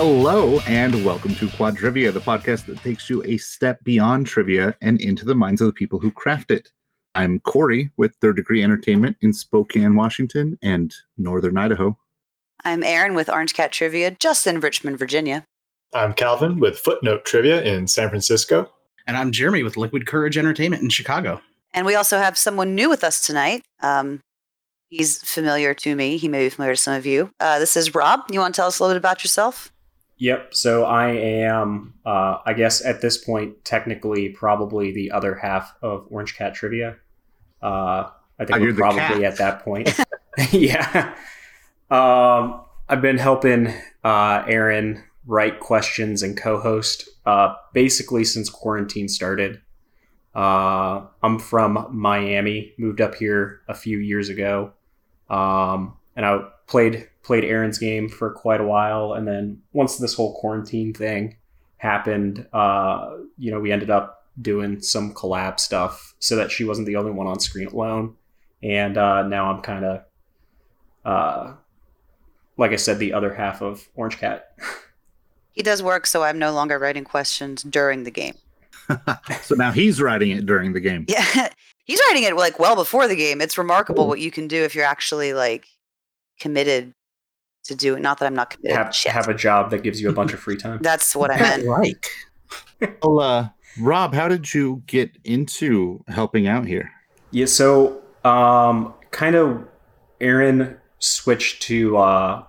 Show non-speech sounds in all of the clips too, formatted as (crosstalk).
Hello, and welcome to Quadrivia, the podcast that takes you a step beyond trivia and into the minds of the people who craft it. I'm Corey with Third Degree Entertainment in Spokane, Washington, and Northern Idaho. I'm Aaron with Orange Cat Trivia, just in Richmond, Virginia. I'm Calvin with Footnote Trivia in San Francisco. And I'm Jeremy with Liquid Courage Entertainment in Chicago. And we also have someone new with us tonight. Um, he's familiar to me. He may be familiar to some of you. Uh, this is Rob. You want to tell us a little bit about yourself? Yep. So I am, uh, I guess at this point, technically probably the other half of Orange Cat Trivia. Uh, I think Oh, we're probably at that point. (laughs) (laughs) yeah. Um, I've been helping uh, Aaron write questions and co-host uh, basically since quarantine started. Uh, I'm from Miami, moved up here a few years ago, um, and I played played Aaron's game for quite a while. And then once this whole quarantine thing happened, uh, you know, we ended up doing some collab stuff so that she wasn't the only one on screen alone. And uh, now I'm kind of, uh, like I said, the other half of Orange Cat. He does work, so I'm no longer writing questions during the game. (laughs) So now he's writing it during the game. Yeah, (laughs) he's writing it like well before the game. It's remarkable what you can do if you're actually like committed to do it. Not that I'm not committed. have Shit. have a job that gives you a bunch of free (laughs) time. That's what I meant. Like, (laughs) Well, uh, Rob, how did you get into helping out here? Yeah, so um kind of Aaron switched to uh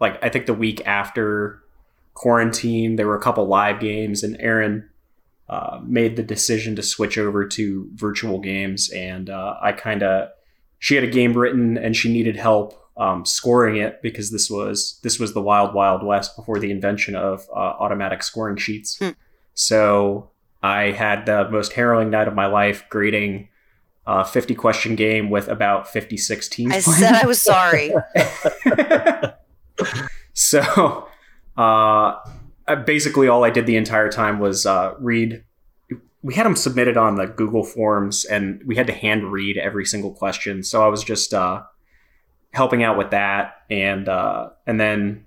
like I think the week after quarantine there were a couple live games and Aaron uh, made the decision to switch over to virtual games and uh, I kind of she had a game written and she needed help um, scoring it because this was this was the wild wild west before the invention of uh, automatic scoring sheets. Hmm. So I had the most harrowing night of my life grading a 50 question game with about 56 teams. I said I was sorry. (laughs) so uh, basically all i did the entire time was uh, read we had them submitted on the google forms and we had to hand read every single question so i was just uh, helping out with that. And uh, and then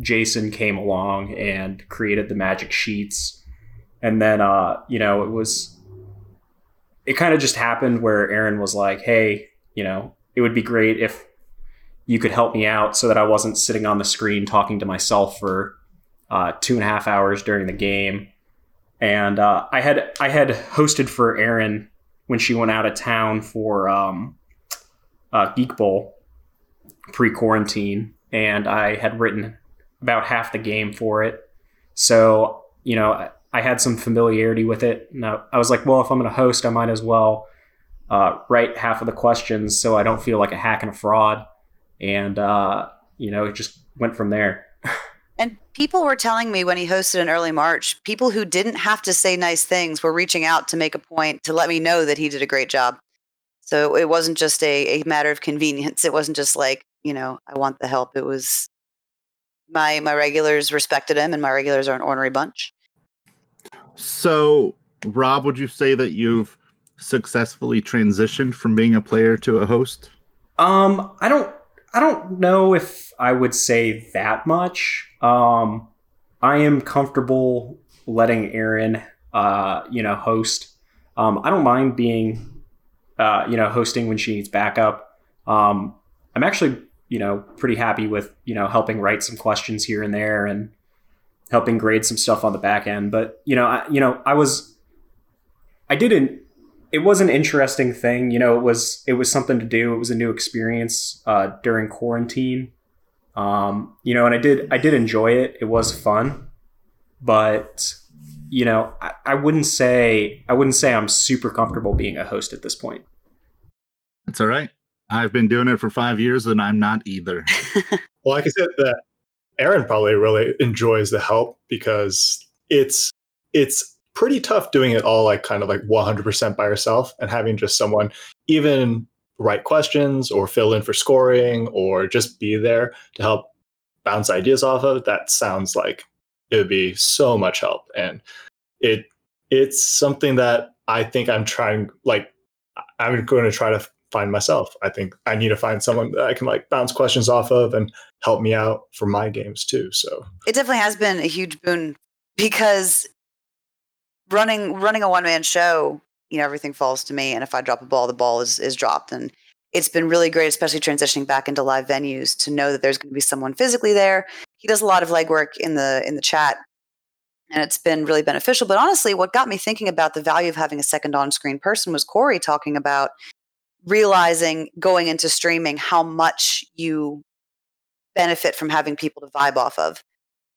jason came along and created the magic sheets. And then uh, you know it was it kind of just happened where aaron was like hey you know it would be great if you could help me out so that I wasn't sitting on the screen talking to myself for uh, two and a half hours during the game. And uh, I had I had hosted for Erin when she went out of town for um, uh, Geek Bowl pre quarantine, and I had written about half the game for it. So you know I, had some familiarity with it, and I, I was like, well, if I'm going to host, I might as well uh, write half of the questions so I don't feel like a hack and a fraud and uh, you know it just went from there. (laughs) And people were telling me when he hosted in early March, people who didn't have to say nice things were reaching out to make a point to let me know that he did a great job. So it wasn't just a, a matter of convenience. It wasn't just like, you know, I want the help. It was my my regulars respected him and my regulars are an ornery bunch. So, Rob, would you say that you've successfully transitioned from being a player to a host? Um, I don't I don't know if I would say that much. Um, I am comfortable letting Aaron, uh, you know, host. Um, I don't mind being, uh, you know, hosting when she needs backup. Um, I'm actually, you know, pretty happy with, you know, helping write some questions here and there and helping grade some stuff on the back end. But you know, I, you know, I was, I didn't. It was an interesting thing, you know. It was it was something to do. It was a new experience uh, during quarantine, um, you know, and I did I did enjoy it. It was fun, but you know, I, I wouldn't say I wouldn't say I'm super comfortable being a host at this point. That's all right. I've been doing it for five years and I'm not either. (laughs) Well, like I said, that Aaron probably really enjoys the help because it's it's pretty tough doing it all like kind of like 100% by yourself and having just someone even write questions or fill in for scoring or just be there to help bounce ideas off of. That sounds like it would be so much help and it it's something that I think I'm trying like I'm going to try to find myself. I think I need to find someone that I can like bounce questions off of and help me out for my games too. So it definitely has been a huge boon because running running a one man show, you know, everything falls to me. And if I drop a ball, the ball is is dropped. And it's been really great, especially transitioning back into live venues, to know that there's going to be someone physically there. He does a lot of legwork in the in the chat, and it's been really beneficial. But honestly, what got me thinking about the value of having a second on screen person was Corey talking about realizing going into streaming how much you benefit from having people to vibe off of.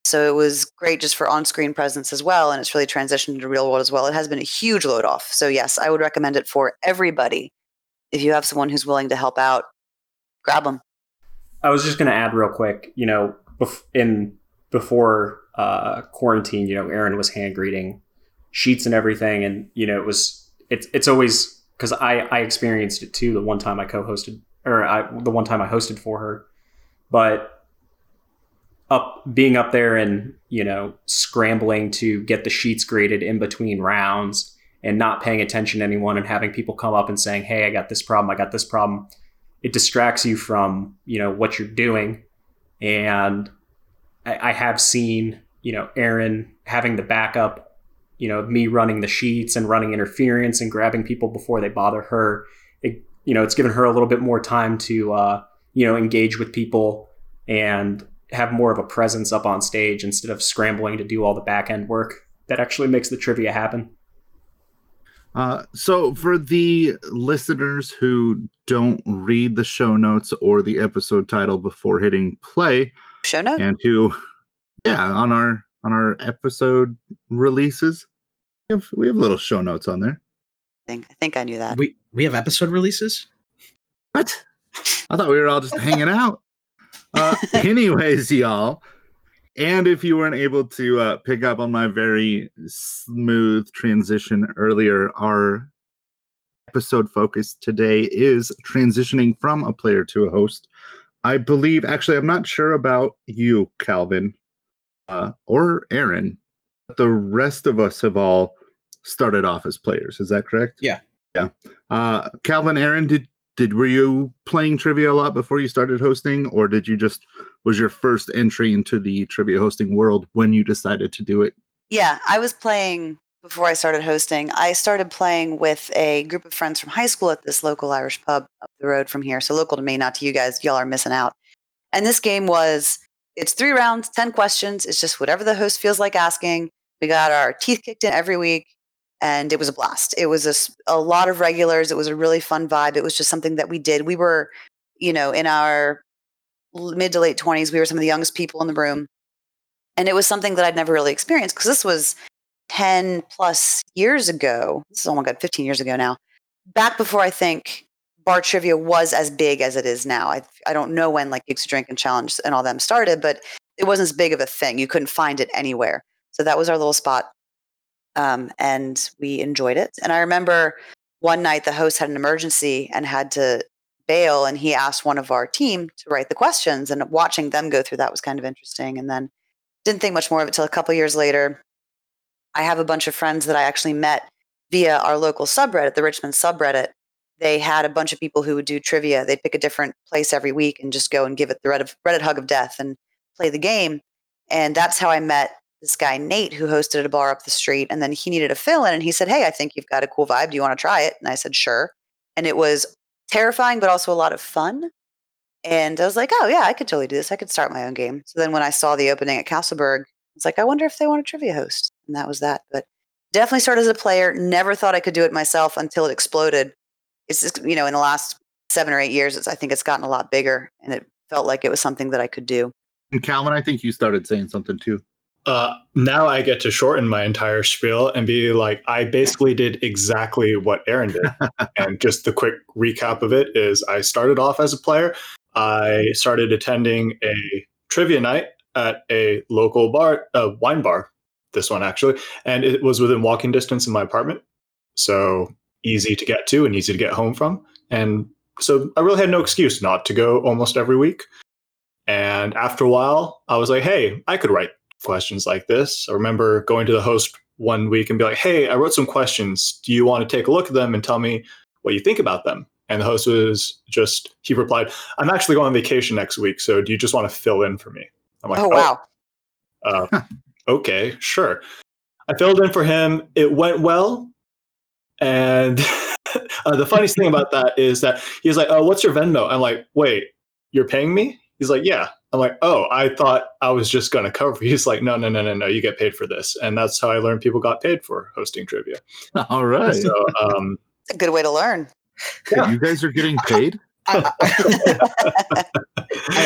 So it was great just for on-screen presence as well, and it's really transitioned into real world as well. It has been a huge load off. So yes, I would recommend it for everybody. If you have someone who's willing to help out, grab them. I was just going to add real quick. You know, in before uh, quarantine, you know, Aaron was hand greeting sheets and everything, and you know, it was it's it's always because I I experienced it too. The one time I co-hosted, or I, the one time I hosted for her, but up being up there and you know scrambling to get the sheets graded in between rounds and not paying attention to anyone and having people come up and saying hey i got this problem i got this problem it distracts you from you know what you're doing and i, I have seen you know aaron having the backup you know me running the sheets and running interference and grabbing people before they bother her. It, you know it's given her a little bit more time to uh, you know engage with people and have more of a presence up on stage instead of scrambling to do all the back end work. That actually makes the trivia happen. Uh, so, for the listeners who don't read the show notes or the episode title before hitting play, show notes, and who, yeah, on our on our episode releases, we have we have little show notes on there. I think I think I knew that. We we have episode releases. What? I thought we were all just hanging out. Uh, (laughs) anyways, y'all, and if you weren't able to uh, pick up on my very smooth transition earlier, our episode focus today is transitioning from a player to a host. I believe, actually, I'm not sure about you, Calvin, uh, or Aaron, but the rest of us have all started off as players. Is that correct? Yeah. Yeah. Uh, Calvin, Aaron, did did were you playing trivia a lot before you started hosting or did you just was your first entry into the trivia hosting world when you decided to do it yeah i was playing before i started hosting i started playing with a group of friends from high school at this local irish pub up the road from here so local to me not to you guys y'all are missing out and this game was it's three rounds 10 questions it's just whatever the host feels like asking we got our teeth kicked in every week and it was a blast. It was a, a lot of regulars. It was a really fun vibe. It was just something that we did. We were, you know, in our mid to late 20s, we were some of the youngest people in the room. And it was something that I'd never really experienced because this was 10 plus years ago. This is, oh my God, 15 years ago now. Back before I think bar trivia was as big as it is now. I, I don't know when like Geeks Drink and Challenge and all them started, but it wasn't as big of a thing. You couldn't find it anywhere. So that was our little spot um, and we enjoyed it. And I remember one night the host had an emergency and had to bail, and he asked one of our team to write the questions. And watching them go through that was kind of interesting. And then didn't think much more of it till a couple years later. I have a bunch of friends that I actually met via our local subreddit, the Richmond subreddit. They had a bunch of people who would do trivia. They'd pick a different place every week and just go and give it the Reddit, Reddit hug of death and play the game. And that's how I met this guy Nate who hosted a bar up the street, and then he needed a fill in, and he said, "Hey, I think you've got a cool vibe. Do you want to try it?" And I said, "Sure." And it was terrifying, but also a lot of fun. And I was like, "Oh yeah, I could totally do this. I could start my own game." So then when I saw the opening at Castleberg, it's like, I wonder if they want a trivia host, and that was that. But definitely started as a player. Never thought I could do it myself until it exploded. It's just you know in the last seven or eight years, I think it's gotten a lot bigger, and it felt like it was something that I could do. And Calvin, I think you started saying something too uh, now I get to shorten my entire spiel and be like, I basically did exactly what Aaron did. (laughs) and just the quick recap of it is I started off as a player. I started attending a trivia night at a local bar, a wine bar, this one actually, and it was within walking distance of my apartment. So easy to get to and easy to get home from. And so I really had no excuse not to go almost every week. And after a while, I was like, hey, I could write questions like this. I remember going to the host one week and be like, "Hey, I wrote some questions. Do you want to take a look at them and tell me what you think about them?" And the host was just he replied, "I'm actually going on vacation next week, so do you just want to fill in for me?" I'm like, oh wow. uh, okay, sure. I filled in for him. It went well. And (laughs) uh, the funniest thing about that is that he's like, Oh, what's your Venmo? I'm like, Wait, you're paying me? He's like, Yeah. I'm like, Oh, I thought I was just going to cover. (laughs) He's like, No, no, no, no, no. You get paid for this. And that's how I learned people got paid for hosting trivia. (laughs) All right. So, um, It's a good way to learn. yeah. You guys are getting paid? I, I,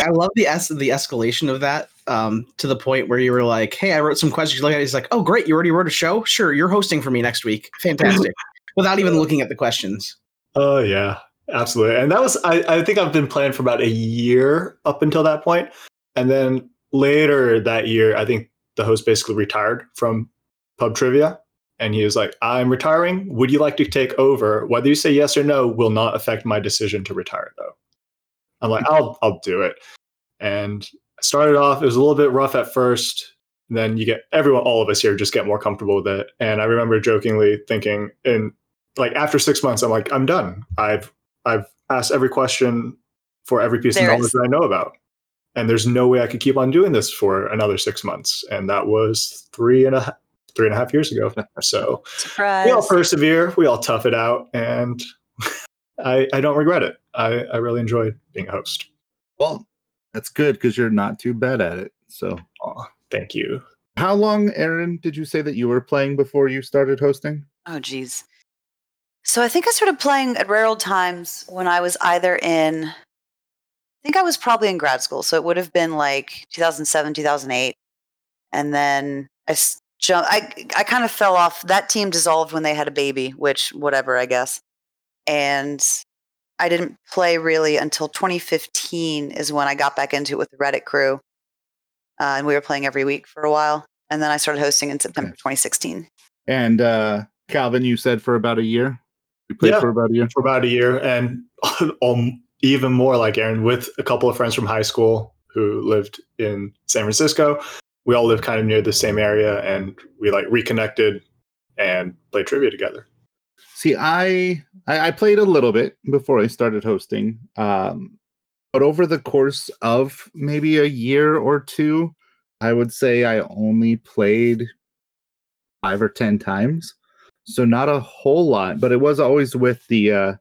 I love the es- the escalation of that um, to the point where you were like, "Hey, I wrote some questions." You look at he's like, "Oh, great! You already wrote a show. Sure, you're hosting for me next week. Fantastic!" Without even looking at the questions. Oh yeah, absolutely. And that was I, I think I've been playing for about a year up until that point. And then later that year, I think the host basically retired from pub trivia. And he was like, I'm retiring. Would you like to take over? Whether you say yes or no will not affect my decision to retire though. I'm like, I'll I'll do it. And I started off, it was a little bit rough at first. Then you get everyone, all of us here just get more comfortable with it. And I remember jokingly thinking, and like after six months, I'm like, I'm done. I've I've asked every question for every piece There of knowledge is- that I know about. And there's no way I could keep on doing this for another six months. And that was three and a half three and a half years ago. (laughs) So Surprise. we all persevere, we all tough it out, and (laughs) I I don't regret it. I, I really enjoyed being a host. Well, that's good because you're not too bad at it. So, Aw, thank you. how long, Aaron, did you say that you were playing before you started hosting? Oh, geez. So I think I started playing at rare old times when I was either in, I think I was probably in grad school. So it would have been like 2007, 2008. And then I s- jump, I, I kind of fell off. That team dissolved when they had a baby, which, whatever, I guess. And I didn't play really until 2015 is when I got back into it with the Reddit crew. Uh, and we were playing every week for a while. And then I started hosting in September 2016. And uh Calvin, you said for about a year. You played Yeah. for about a year. For about a year, and (laughs) um, even more like Aaron, with a couple of friends from high school who lived in San Francisco. We all lived kind of near the same area, and we like reconnected and played trivia together. See, I, I I played a little bit before I started hosting, um, but over the course of maybe a year or two, I would say I only played five or ten times, so not a whole lot. But it was always with the uh,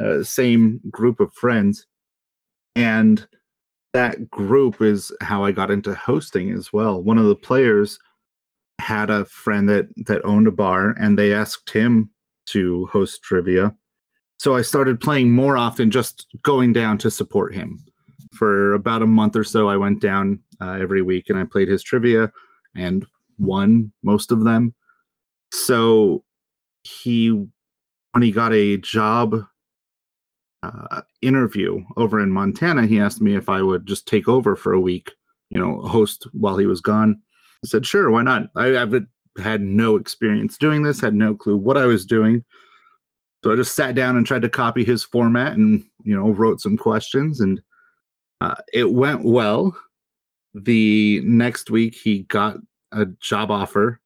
uh, same group of friends, and that group is how I got into hosting as well. One of the players had a friend that that owned a bar, and they asked him to host trivia. So I started playing more often, just going down to support him. For about a month or so, I went down uh, every week and I played his trivia and won most of them. So he, when he got a job uh, interview over in Montana, he asked me if I would just take over for a week, you know, host while he was gone. I said, sure, why not? I, I've had no experience doing this, had no clue what I was doing. So I just sat down and tried to copy his format and, you know, wrote some questions and uh, it went well. The next week he got a job offer.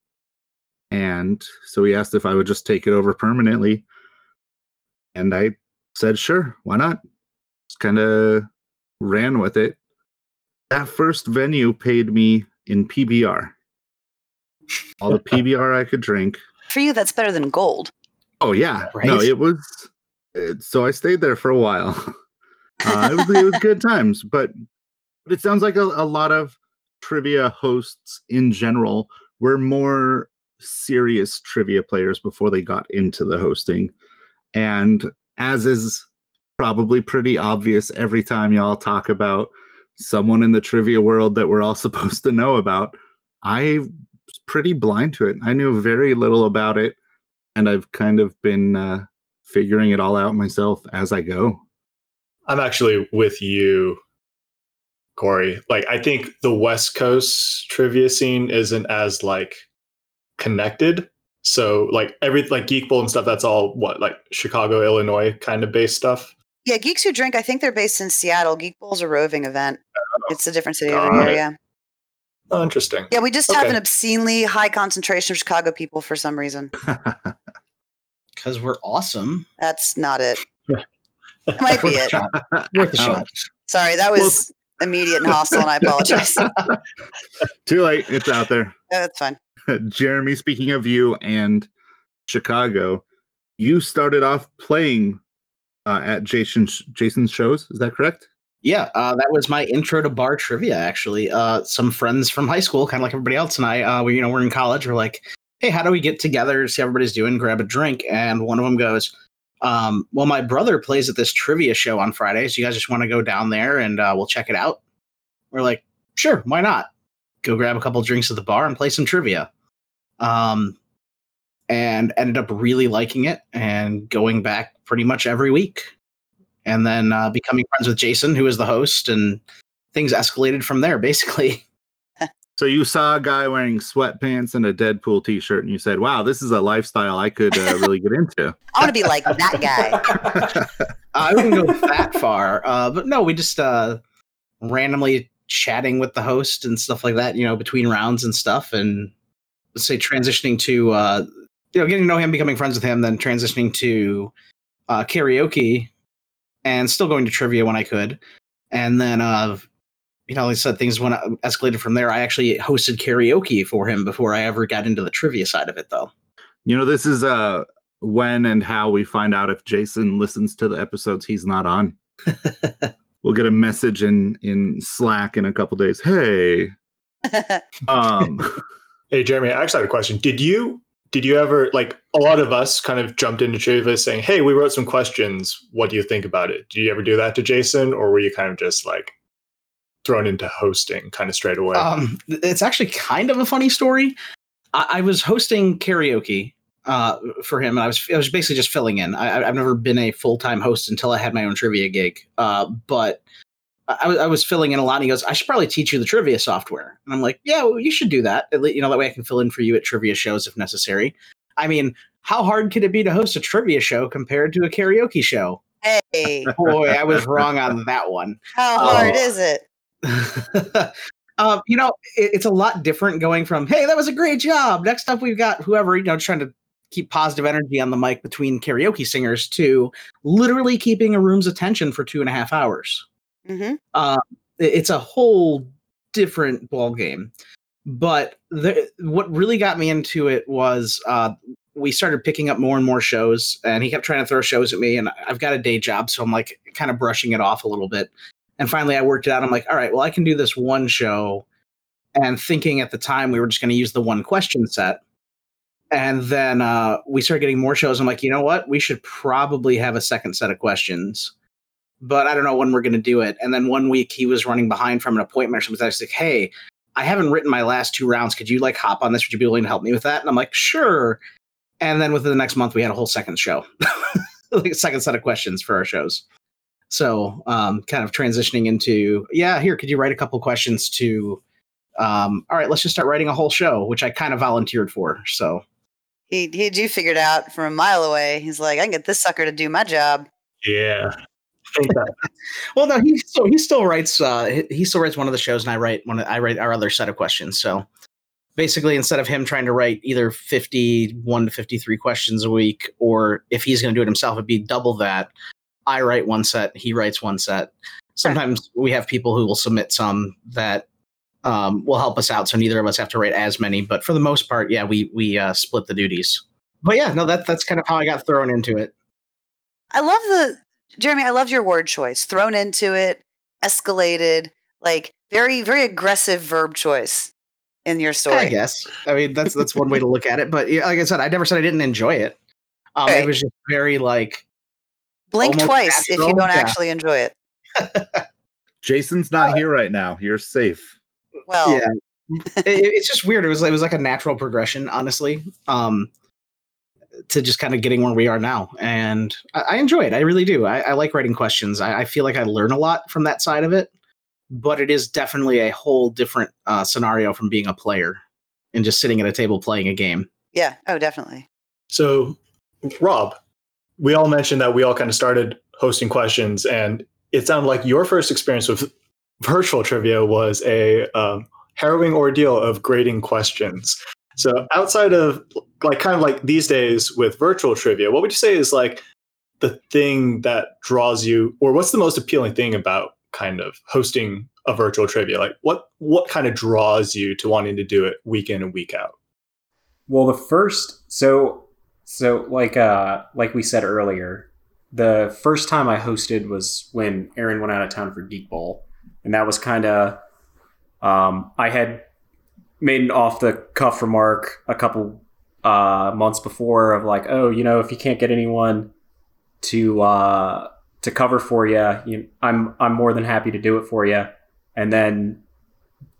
And so he asked if I would just take it over permanently. And I said, sure, why not? Just kind of ran with it. That first venue paid me in PBR. All the (laughs) PBR I could drink. For you, that's better than gold. Oh yeah, no, it was. It, so I stayed there for a while. (laughs) Uh, it was it was good times, but but it sounds like a, a lot of trivia hosts in general were more serious trivia players before they got into the hosting, and as is probably pretty obvious every time y'all talk about someone in the trivia world that we're all (laughs) supposed to know about, I was pretty blind to it. I knew very little about it and I've kind of been uh, figuring it all out myself as I go. I'm actually with you, Corey. Like, I think the West Coast trivia scene isn't as like connected. So, like every like Geek Bowl and stuff, that's all what like Chicago, Illinois kind of based stuff. Yeah, Geeks Who Drink, I think they're based in Seattle. Geek Bowl's a roving event. Oh, it's a different city every year, yeah. Oh, interesting. Yeah, we just have an obscenely high concentration of Chicago people for some reason. (laughs) Because we're awesome. That's not it. That (laughs) might be it. Worth a Oh, shot. Sorry, that was immediate and hostile, and I apologize. (laughs) Too late. It's out there. Yeah, that's fine. (laughs) Jeremy, speaking of you and Chicago, you started off playing uh, at Jason's Jason's shows. Is that correct? Yeah, uh, that was my intro to bar trivia. Actually, uh, some friends from high school, kind of like everybody else, and I, uh, we, you know, we're in college. We're like, "Hey, how do we get together? See how everybody's doing, grab a drink." And one of them goes, um, "Well, my brother plays at this trivia show on Fridays. You guys just want to go down there and uh, we'll check it out?" We're like, "Sure, why not? Go grab a couple drinks at the bar and play some trivia." Um, and ended up really liking it and going back pretty much every week and then uh, becoming friends with Jason, who is the host, and things escalated from there. Basically, (laughs) So you saw a guy wearing sweatpants and a Deadpool T-shirt, and you said, "Wow, this is a lifestyle I could uh, (laughs) really get into." I want to be like that guy. (laughs) I wouldn't go that far, uh, but no, we just uh, randomly chatting with the host and stuff like that. You know, between rounds and stuff, and let's say transitioning to uh, you know getting to know him, becoming friends with him, then transitioning to uh, karaoke, and still going to trivia when I could, and then uh, you know, like I said, things went escalated from there. I actually hosted karaoke for him before I ever got into the trivia side of it, though. you know, this is uh when and how we find out if Jason listens to the episodes he's not on. (laughs) we'll get a message in in Slack in a couple days. Hey, (laughs) um, Hey, Jeremy, I actually had a question. Did you did you ever like a lot of us kind of jumped into trivia saying, "Hey, we wrote some questions. What do you think about it?" Did you ever do that to Jason, or were you kind of just like thrown into hosting kind of straight away? Um, it's actually kind of a funny story. I, I was hosting karaoke uh, for him, and I was I was basically just filling in. I, I've never been a full time host until I had my own trivia gig. Uh, but I, was- I was filling in a lot. And he goes, "I should probably teach you the trivia software." And I'm like, "Yeah, well, you should do that. At least, you know that way I can fill in for you at trivia shows if necessary." I mean, how hard could it be to host a trivia show compared to a karaoke show? hey, (laughs) Boy, I was wrong on that one. how hard is it? (laughs) um, you know, it, it's a lot different going from "Hey, that was a great job." Next up, we've got whoever you know trying to keep positive energy on the mic between karaoke singers to literally keeping a room's attention for two and a half hours. Hmm Uh, it's a whole different ball game. But the, what really got me into it was uh, we started picking up more and more shows, and he kept trying to throw shows at me. And I've got a day job, so I'm like kind of brushing it off a little bit. And finally, I worked it out. I'm like, all right, well, I can do this one show. And thinking at the time we were just going to use the one question set. And then uh, we started getting more shows. I'm like, you know what? We should probably have a second set of questions but I don't know when we're going to do it. And then one week he was running behind from an appointment or something. I was like, hey, I haven't written my last two rounds. Could you like hop on this? Would you be willing to help me with that? And I'm like, sure. And then within the next month, we had a whole second show, (laughs) like a second set of questions for our shows. So, um, kind of transitioning into, yeah, here, could you write a couple questions to, um, all right, let's just start writing a whole show, which I kind of volunteered for. So, He he had you figured out from a mile away. He's like, I can get this sucker to do my job. yeah. I think that well, no, he still he still writes uh he, he still writes one of the shows, and I write one. I write our other set of questions. So basically, instead of him trying to write either fifty one to fifty three questions a week, or if he's going to do it himself, it'd be double that. I write one set, he writes one set. Sometimes we have people who will submit some that um, will help us out, so neither of us have to write as many. But for the most part, yeah, we we uh, split the duties. But yeah, no, that that's kind of how I got thrown into it. I love the Jeremy. I loved your word choice. Thrown into it, escalated, like very very aggressive verb choice in your story. I guess. I mean, that's that's one way to look at it. But yeah, like I said, I never said I didn't enjoy it. Um, Right. It was just very like, Blink Almost twice if you don't yeah. actually enjoy it. (laughs) Jason's not here right now. You're safe. Well, yeah, it, it's just weird. It was it was like a natural progression, honestly, um, to just kind of getting where we are now, and I, I enjoy it. I really do. I, I like writing questions. I, I feel like I learn a lot from that side of it, but it is definitely a whole different uh, scenario from being a player and just sitting at a table playing a game. yeah. Oh, definitely. So, Rob, we all mentioned that we all kind of started hosting questions, and it sounded like your first experience with virtual trivia was a um, harrowing ordeal of grading questions. So, outside of like kind of like these days with virtual trivia, what would you say is like the thing that draws you, or what's the most appealing thing about kind of hosting a virtual trivia? Like, what what kind of draws you to wanting to do it week in and week out? Well, the first so so like uh like we said earlier, the first time I hosted was when Aaron went out of town for Geek Bowl, and that was kind of um, I had made an off the cuff remark a couple uh, months before of like, oh, you know, if you can't get anyone to uh, to cover for you, you, I'm I'm more than happy to do it for you. And then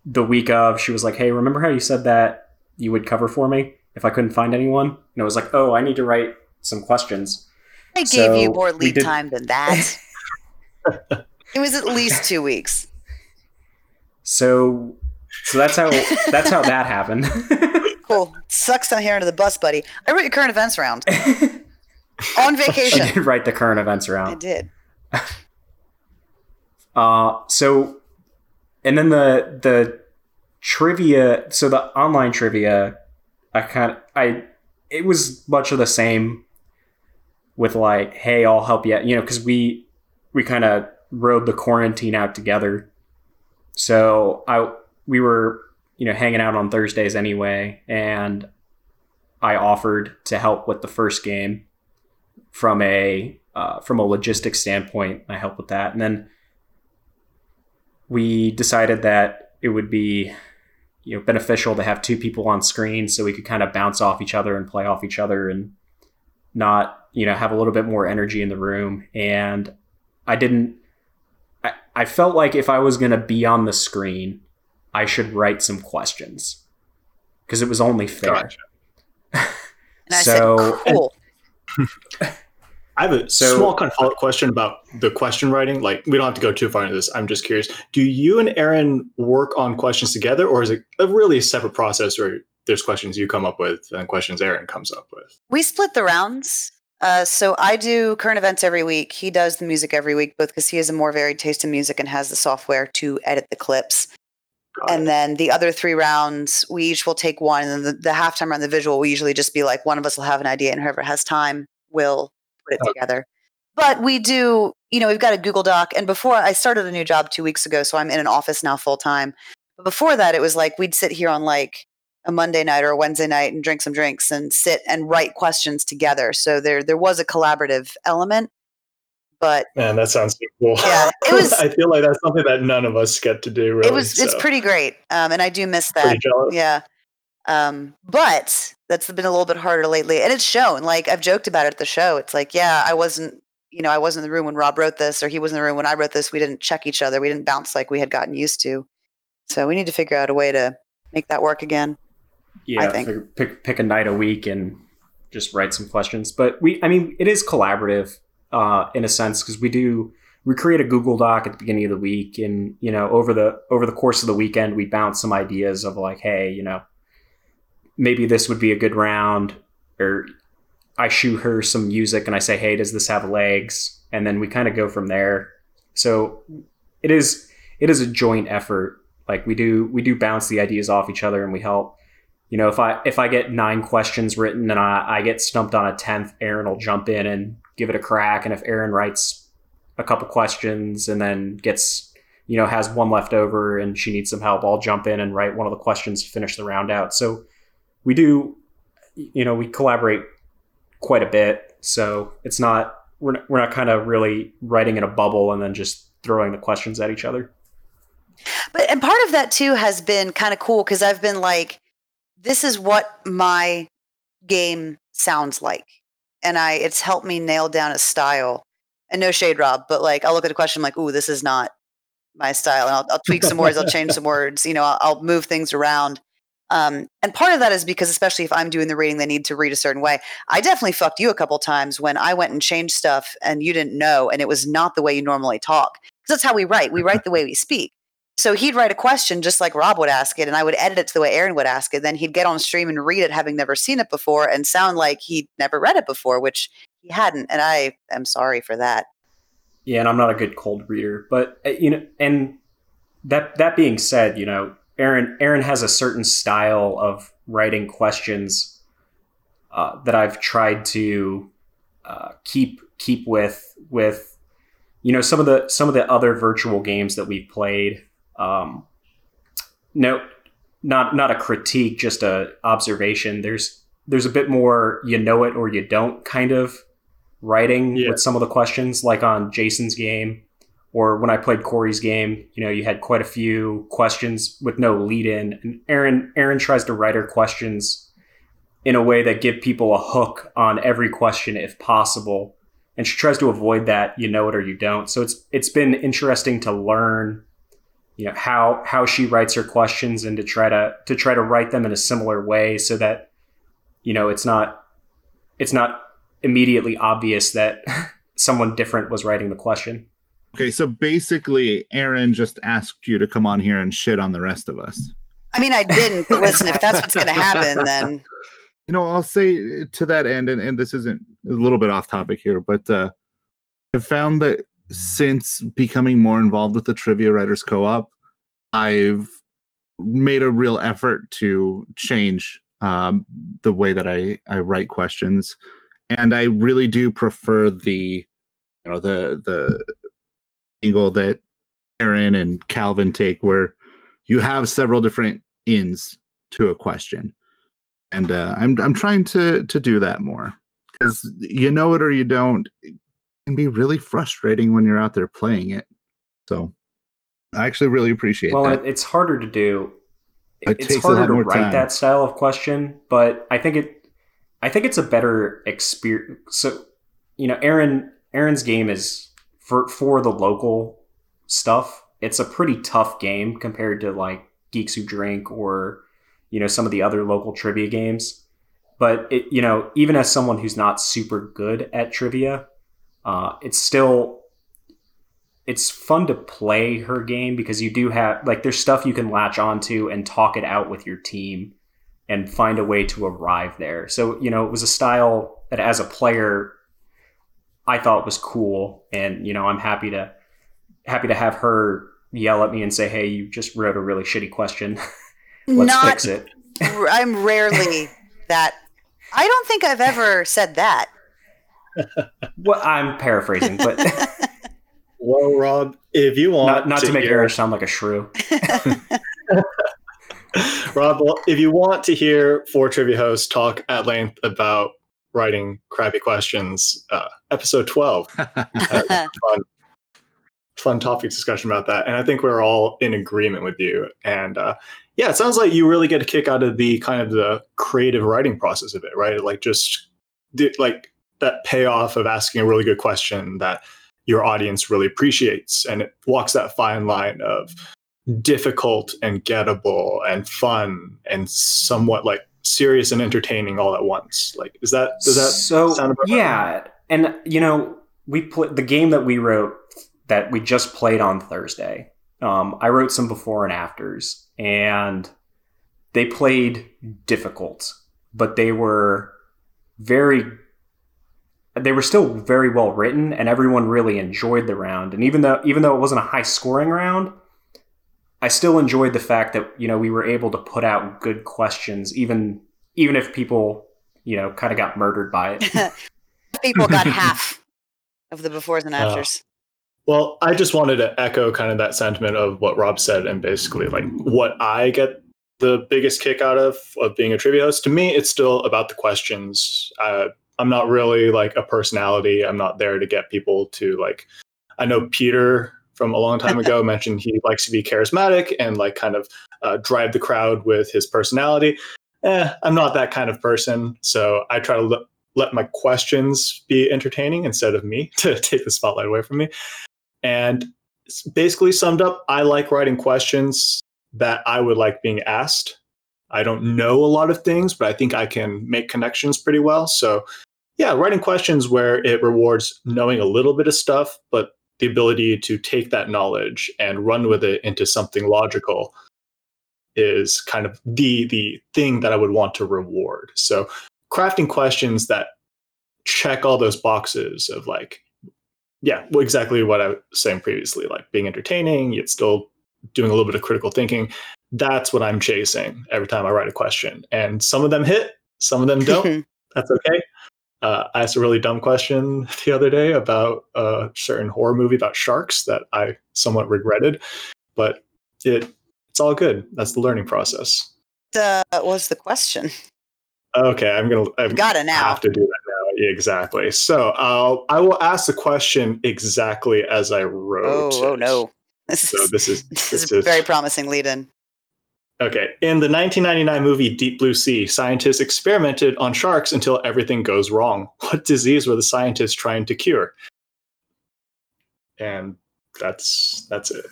the week of, she was like, hey, remember how you said that you would cover for me if I couldn't find anyone? And I was like, oh, I need to write some questions. I gave So you more lead did- time than that. (laughs) it was at least two weeks. So so that's how that's how that happened. (laughs) Cool. Sucks down here under the bus, buddy. I wrote your current events round on (laughs) vacation. did write the current events around. I did. (laughs) Uh, so, and then the the trivia. So the online trivia, I kind of I it was much of the same. With like, hey, I'll help you. You know, because we we kind of rode the quarantine out together. So I we were you know hanging out on Thursdays anyway, and I offered to help with the first game from a uh, from a logistics standpoint. I helped with that, and then we decided that it would be you know beneficial to have two people on screen so we could kind of bounce off each other and play off each other and not you know have a little bit more energy in the room and i didn't i, I felt like if i was going to be on the screen i should write some questions because it was only fair Gotcha. And I So- said, cool. (laughs) I have a So- small kind of follow-up question about the question writing. Like, we don't have to go too far into this. I'm just curious. Do you and Aaron work on questions together, or is it a really separate process where there's questions you come up with and questions Aaron comes up with? We split the rounds. Uh, so I do current events every week. He does the music every week, both because he has a more varied taste in music and has the software to edit the clips. Got And it. then the other three rounds, we each will take one. And the, the halftime round, the visual, will usually just be like one of us will have an idea, and whoever has time will put it Okay. together. But we do, you know, we've got a Google Doc. And before I started a new job two weeks ago, so I'm in an office now full time. But before that, it was like we'd sit here on like a Monday night or a Wednesday night and drink some drinks and sit and write questions together. So there there was a collaborative element. But Man, that sounds so cool. Yeah, it (laughs) was- I feel like that's something that none of us get to do. Really, it was it's pretty great. Um, and I do miss that. pretty jealous. Yeah. Um, but that's been a little bit harder lately. And it's shown. Like I've joked about it at the show. It's like, yeah, I wasn't, you know, I wasn't in the room when Rob wrote this, or he was in the room when I wrote this. We didn't check each other. We didn't bounce like we had gotten used to. So we need to figure out a way to make that work again. yeah I think. pick pick a night a week and just write some questions but we i mean it is collaborative uh in a sense because we do we create a google doc at the beginning of the week and you know over the over the course of the weekend we bounce some ideas of like hey you know maybe this would be a good round or i shoot her some music and i say hey does this have legs? And then we kind of go from there. So it is it is a joint effort. Like we do we do bounce the ideas off each other and we help. You know if i if i get nine questions written and i, I get stumped on a 10th aaron will jump in and give it a crack and if aaron writes a couple questions and then gets you know has one left over and she needs some help i'll jump in and write one of the questions to finish the round out. So we do you know we collaborate quite a bit. So it's not we're not, we're not kind of really writing in a bubble and then just throwing the questions at each other. But and part of that too has been kind of cool because I've been like, this is what my game sounds like, and I it's helped me nail down a style. And no shade, Rob, but like I'll look at a question I'm like, ooh, this is not my style, and I'll, I'll tweak some words, I'll (laughs) change some words, you know, I'll, I'll move things around. Um, and part of that is because, especially if I'm doing the reading, they need to read a certain way. I definitely fucked you a couple times when I went and changed stuff and you didn't know, and it was not the way you normally talk. Because that's how we write. We write the way we speak. So he'd write a question just like Rob would ask it, and I would edit it to the way Aaron would ask it. Then he'd get on stream and read it, having never seen it before, and sound like he'd never read it before, which he hadn't. And I am sorry for that. Yeah, and I'm not a good cold reader, but uh, you know, and that that being said, you know, Aaron Aaron has a certain style of writing questions uh, that I've tried to uh, keep keep with with you know some of the some of the other virtual games that we've played. Um, no, not not a critique, just a observation. There's there's a bit more you know it or you don't kind of writing Yeah. with some of the questions, like on Jason's game or when I played Corey's game. You know, you had quite a few questions with no lead in, and Aaron Aaron tries to write her questions in a way that give people a hook on every question if possible and she tries to avoid that you know it or you don't so it's it's been interesting to learn you know how how she writes her questions and to try to to try to write them in a similar way so that you know it's not it's not immediately obvious that (laughs) someone different was writing the question Okay, so basically, Aaron just asked you to come on here and shit on the rest of us. I mean, I didn't, but listen, if that's what's going to happen, then You know, I'll say to that end, and, and this isn't a little bit off topic here, but uh, I've found that since becoming more involved with the Trivia Writers Co op, I've made a real effort to change um, the way that I, I write questions. And I really do prefer the, you know, the, the angle that Aaron and Calvin take where you have several different ins to a question and uh, I'm I'm trying to to do that more because you know it or you don't. Can be really frustrating when you're out there playing it. So I actually really appreciate well that. it, it's harder to do It it's takes a harder to write time. that style of question but i think it i think it's a better experience so you know aaron aaron's game is for for the local stuff it's a pretty tough game compared to like geeks who drink or you know some of the other local trivia games but it you know even as someone who's not super good at trivia uh, it's still it's fun to play her game because you do have like there's stuff you can latch onto and talk it out with your team and find a way to arrive there. So, you know, it was a style that as a player I thought was cool and you know, I'm happy to happy to have her yell at me and say, "Hey, you just wrote a really shitty question. (laughs) Let's not. fix it." I'm rarely (laughs) that. I don't think I've ever said that. Well, I'm paraphrasing, but (laughs) Well, Rob, if you want not, not to, make hear, Aaron sound like a shrew. (laughs) (laughs) Rob, well, if you want to hear four trivia hosts talk at length about writing crappy questions, uh, episode twelve, fun, fun topic discussion about that, and I think we're all in agreement with you. And uh, yeah, it sounds like you really get a kick out of the kind of the creative writing process of it, right? Like just the, like that payoff of asking a really good question that your audience really appreciates, and it walks that fine line of difficult and gettable and fun and somewhat like serious and entertaining all at once. Like, is that does that so sound about right? yeah and you know we put the game that we wrote that we just played on thursday um, i wrote some before and afters and they played difficult but they were very they were still very well written and everyone really enjoyed the round and even though even though it wasn't a high scoring round i still enjoyed the fact that you know we were able to put out good questions even even if people you know kind of got murdered by it (laughs) People got (laughs) half of the befores and Oh. afters. Well, I just wanted to echo kind of that sentiment of what Rob said, and basically like what I get the biggest kick out of of being a trivia host. To me, it's still about the questions. Uh, I'm not really like a personality. I'm not there to get people to like. I know Peter from a long time (laughs) ago mentioned he likes to be charismatic and like kind of uh, drive the crowd with his personality. Eh, I'm not that kind of person, so I try to let let my questions be entertaining instead of me (laughs) to take the spotlight away from me. And basically summed up, I like writing questions that I would like being asked. I don't know a lot of things, but I think I can make connections pretty well. So, yeah, writing questions where it rewards knowing a little bit of stuff, but the ability to take that knowledge and run with it into something logical is kind of the the thing that I would want to reward. So, crafting questions that check all those boxes of like yeah, well, exactly what I was saying previously, like being entertaining, yet still doing a little bit of critical thinking. That's what I'm chasing every time I write a question. And some of them hit, some of them don't. (laughs) That's okay. Uh, I asked a really dumb question (laughs) the other day about a certain horror movie about sharks that I somewhat regretted, but it it's all good. That's the learning process. Uh, what was the question? Okay, I'm gonna. I've Got it now. have to do that now. Exactly. So I'll I will ask the question exactly as I wrote. Oh, oh no. This So is, this is (laughs) this this is a very promising lead in. Okay. In the 1999 movie Deep Blue Sea, scientists experimented on sharks until everything goes wrong. (laughs) What disease were the scientists trying to cure? And that's that's it.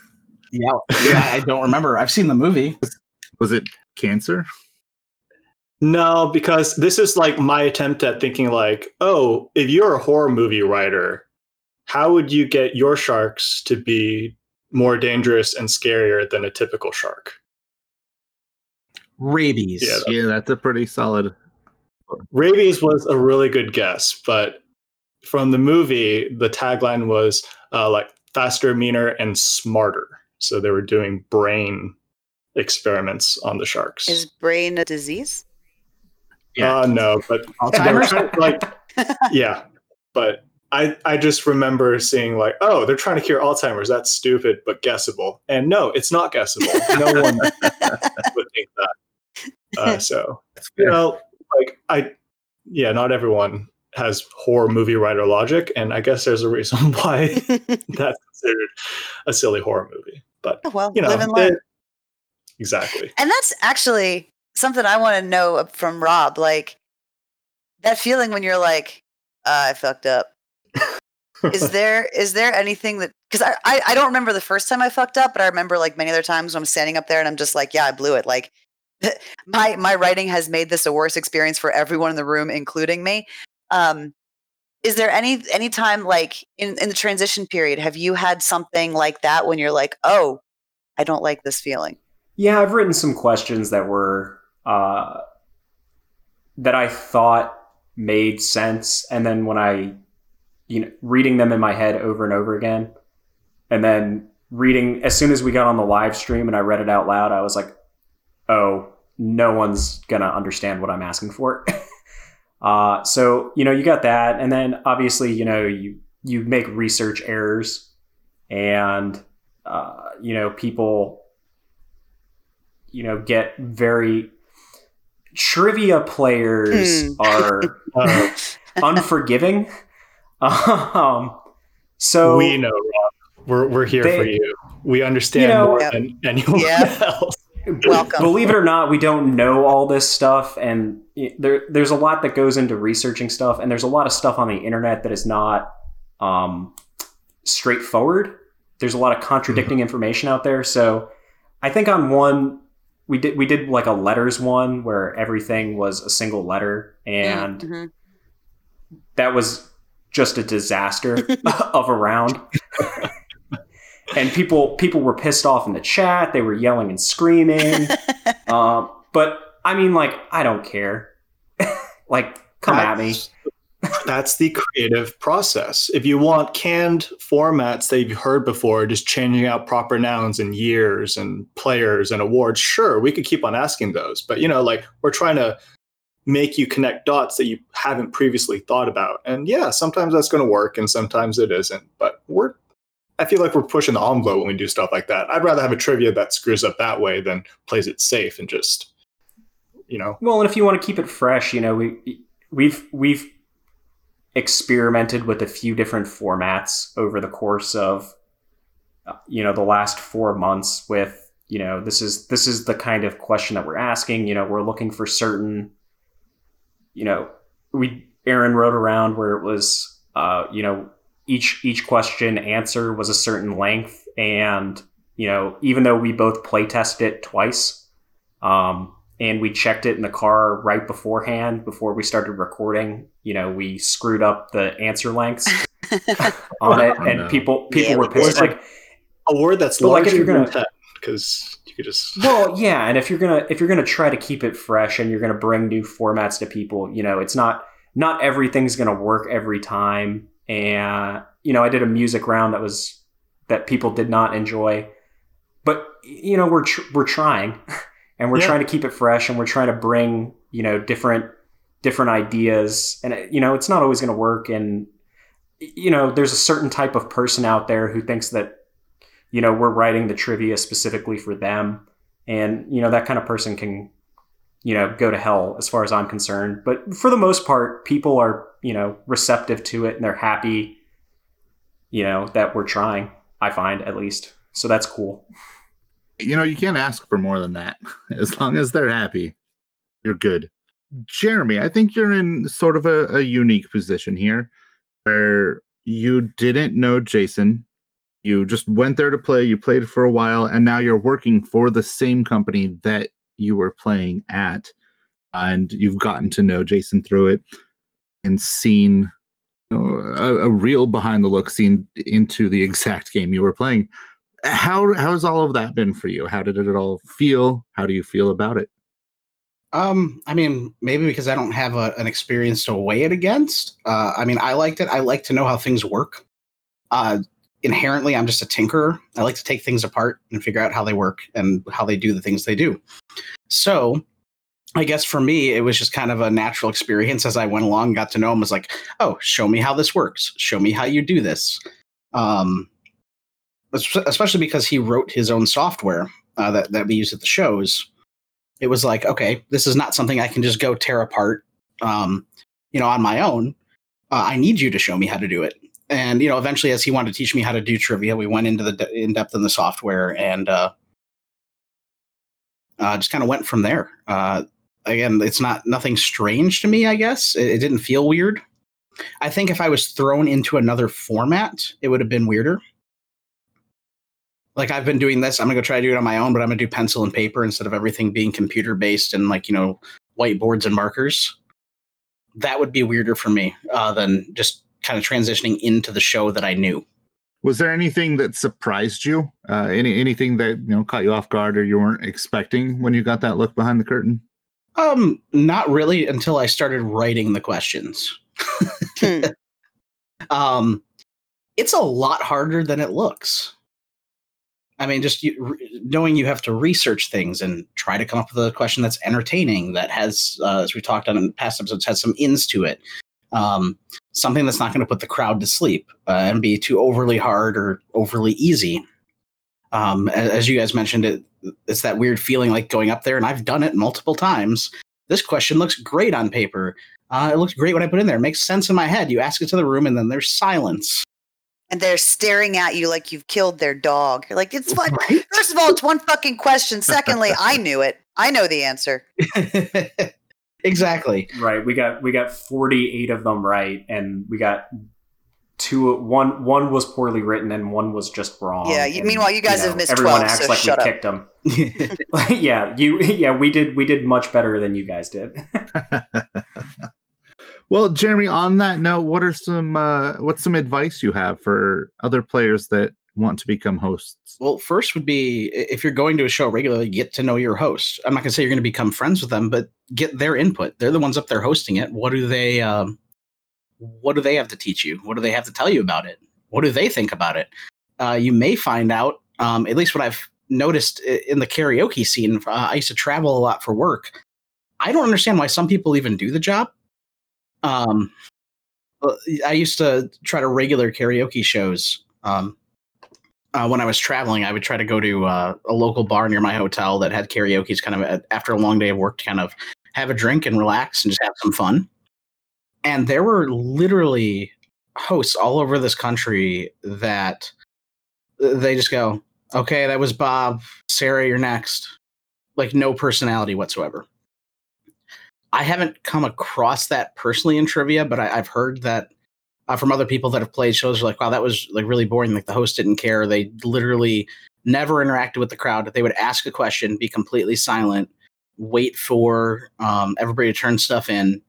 Yeah, yeah, I don't remember. I've seen the movie. Was it cancer? No, because this is like my attempt at thinking like, oh, if you're a horror movie writer, how would you get your sharks to be more dangerous and scarier than a typical shark? Rabies. Yeah, Yeah, that's a pretty solid. Rabies was a really good guess, but from the movie, the tagline was uh, like faster, meaner, and smarter. So they were doing brain experiments on the sharks. Is brain a disease? Yeah. Uh, no, but (laughs) Alzheimer's. trying- like, (laughs) yeah, but I I just remember seeing like, oh, they're trying to cure Alzheimer's. That's stupid, but guessable. And no, it's not guessable. No one (laughs) would think that. Uh, (laughs) so you know, like I, yeah, not everyone has horror movie writer logic, and I guess there's a reason (laughs) why (laughs) that's considered a silly horror movie. But Oh, well, you know, live and learn. it- exactly. And that's actually something I want to know from Rob. Like that feeling when you're like, uh, I fucked up. is there is there anything that because I, I I don't remember the first time I fucked up, but I remember like many other times when I'm standing up there and I'm just like, yeah, I blew it. Like (laughs) my my writing has made this a worse experience for everyone in the room, including me. Um, is there any any time like in in the transition period have you had something like that when you're like, oh, I don't like this feeling? Yeah, I've written some questions that were uh, that I thought made sense, and then when I, you know, reading them in my head over and over again, and then reading as soon as we got on the live stream and I read it out loud, I was like, oh, no one's gonna understand what I'm asking for. (laughs) uh, so you know, you got that, and then obviously, you know, you you make research errors, and uh, you know, people you know get very trivia players Hmm. (laughs) are Uh, unforgiving (laughs) um so we know, Rob. We're we're here They- for you. We understand You know- more Yep. than anyone Yeah. else. Welcome. believe it or not we don't know all this stuff and there there's a lot that goes into researching stuff and there's a lot of stuff on the internet that is not um straightforward there's a lot of contradicting information out there so i think on one we did we did like a letters one where everything was a single letter and Mhm. that was just a disaster (laughs) (laughs) of a round. (laughs) and people people were pissed off in the chat. They were yelling and screaming. um, (laughs) but I mean, like, I don't care. (laughs) like, come at me. That's- That's the creative process. If you want canned formats that you've heard before, just changing out proper nouns and years and players and awards, sure, we could keep on asking those. But you know, like we're trying to make you connect dots that you haven't previously thought about. And yeah, sometimes that's going to work and sometimes it isn't. But we're I feel like we're pushing the envelope when we do stuff like that. I'd rather have a trivia that screws up that way than plays it safe and just you know Well, and if you want to keep it fresh, you know, we we've we've experimented with a few different formats over the course of you know the last 4 months with you know this is this is the kind of question that we're asking you know we're looking for certain you know we Aaron wrote around where it was uh you know each each question answer was a certain length and you know even though we both play tested it twice um and we checked it in the car right beforehand before we started recording you know we screwed up the answer lengths (laughs) on it Oh, and no. people people Yeah, were pissed did. like a word that's But, like, if you're gonna- because you could just well yeah and if you're gonna if you're gonna try to keep it fresh and you're gonna bring new formats to people you know it's not not everything's gonna work every time and you know i did a music round that was that people did not enjoy but you know we're tr- we're trying (laughs) and we're Yeah. trying to keep it fresh and we're trying to bring you know different different ideas, and uh, you know, it's not always going to work. And you know, there's a certain type of person out there who thinks that you know we're writing the trivia specifically for them, and you know that kind of person can you know go to hell as far as I'm concerned. But for the most part, people are you know receptive to it and they're happy. You know that we're trying. I find at least. So that's cool. You know, you can't ask for more than that. (laughs) As long as they're happy, you're good. Jeremy, I think you're in sort of a, a unique position here where you didn't know Jason. You just went there to play, you played for a while, and now you're working for the same company that you were playing at. And you've gotten to know Jason through it and seen you know, a, a real behind the look scene into the exact game you were playing. How how has all of that been for you? How did it all feel? How do you feel about it? Um, I mean, maybe because I don't have a, an experience to weigh it against. Uh, I mean, I liked it. I like to know how things work. Uh, inherently, I'm just a tinkerer. I like to take things apart and figure out how they work and how they do the things they do. So, I guess for me, it was just kind of a natural experience as I went along, got to know him. Was like, oh, show me how this works. Show me how you do this. Um, especially because he wrote his own software uh, that that we use at the shows. It was like, okay, this is not something I can just go tear apart, um, you know, on my own. Uh, I need you to show me how to do it. And you know, eventually, as he wanted to teach me how to do trivia, we went into the in depth in the software and uh, uh, just kind of went from there. Uh, again, it's not nothing strange to me. I guess it, it didn't feel weird. I think if I was thrown into another format, it would have been weirder like I've been doing this. I'm gonna go try to do it on my own, but I'm gonna do pencil and paper instead of everything being computer based and like you know whiteboards and markers. That would be weirder for me uh, than just kind of transitioning into the show that I knew. Was there anything that surprised you? Uh, any anything that you know caught you off guard or you weren't expecting when you got that look behind the curtain? Um, not really until I started writing the questions. hmm. (laughs) um, it's a lot harder than it looks. I mean, just you, knowing you have to research things and try to come up with a question that's entertaining, that has, uh, as we talked on in past episodes, has some ins to it. Um, something that's not going to put the crowd to sleep uh, and be too overly hard or overly easy. Um, as, you guys mentioned, it it's that weird feeling like going up there, and I've done it multiple times. This question looks great on paper. Uh, it looks great when I put in there. It makes sense in my head. You ask it to the room, and then there's silence and they're staring at you like you've killed their dog. You're like, it's fun. (laughs) Right? First of all, it's one fucking question. Secondly, I knew it. I know the answer. (laughs) exactly. Right. We got we got 48 of them right, and we got two one one was poorly written and one was just wrong. Yeah. You, meanwhile, you guys you know, have missed everyone 12, acts so like we up. kicked them. (laughs) (laughs) yeah. You. Yeah. We did. We did much better than you guys did. (laughs) Well, Jeremy, on that note, what are some uh, what's some advice you have for other players that want to become hosts? Well, first would be if you're going to a show regularly, get to know your host. I'm not going to say you're going to become friends with them, but get their input. They're the ones up there hosting it. What do they um, what do they have to teach you? What do they have to tell you about it? What do they think about it? Uh, you may find out, um, at least what I've noticed in the karaoke scene. Uh, I used to travel a lot for work. I don't understand why some people even do the job um, I used to try to regular karaoke shows. Um, uh, when I was traveling, I would try to go to uh, a local bar near my hotel that had karaoke's kind of after a long day of work to kind of have a drink and relax and just have some fun. And there were literally hosts all over this country that they just go, okay, that was Bob. Sarah, you're next. Like no personality whatsoever. I haven't come across that personally in trivia, but I, have heard that uh, from other people that have played shows. are Like, wow, that was like really boring. Like the host didn't care. They literally never interacted with the crowd. They would ask a question, be completely silent, wait for um, everybody to turn stuff in,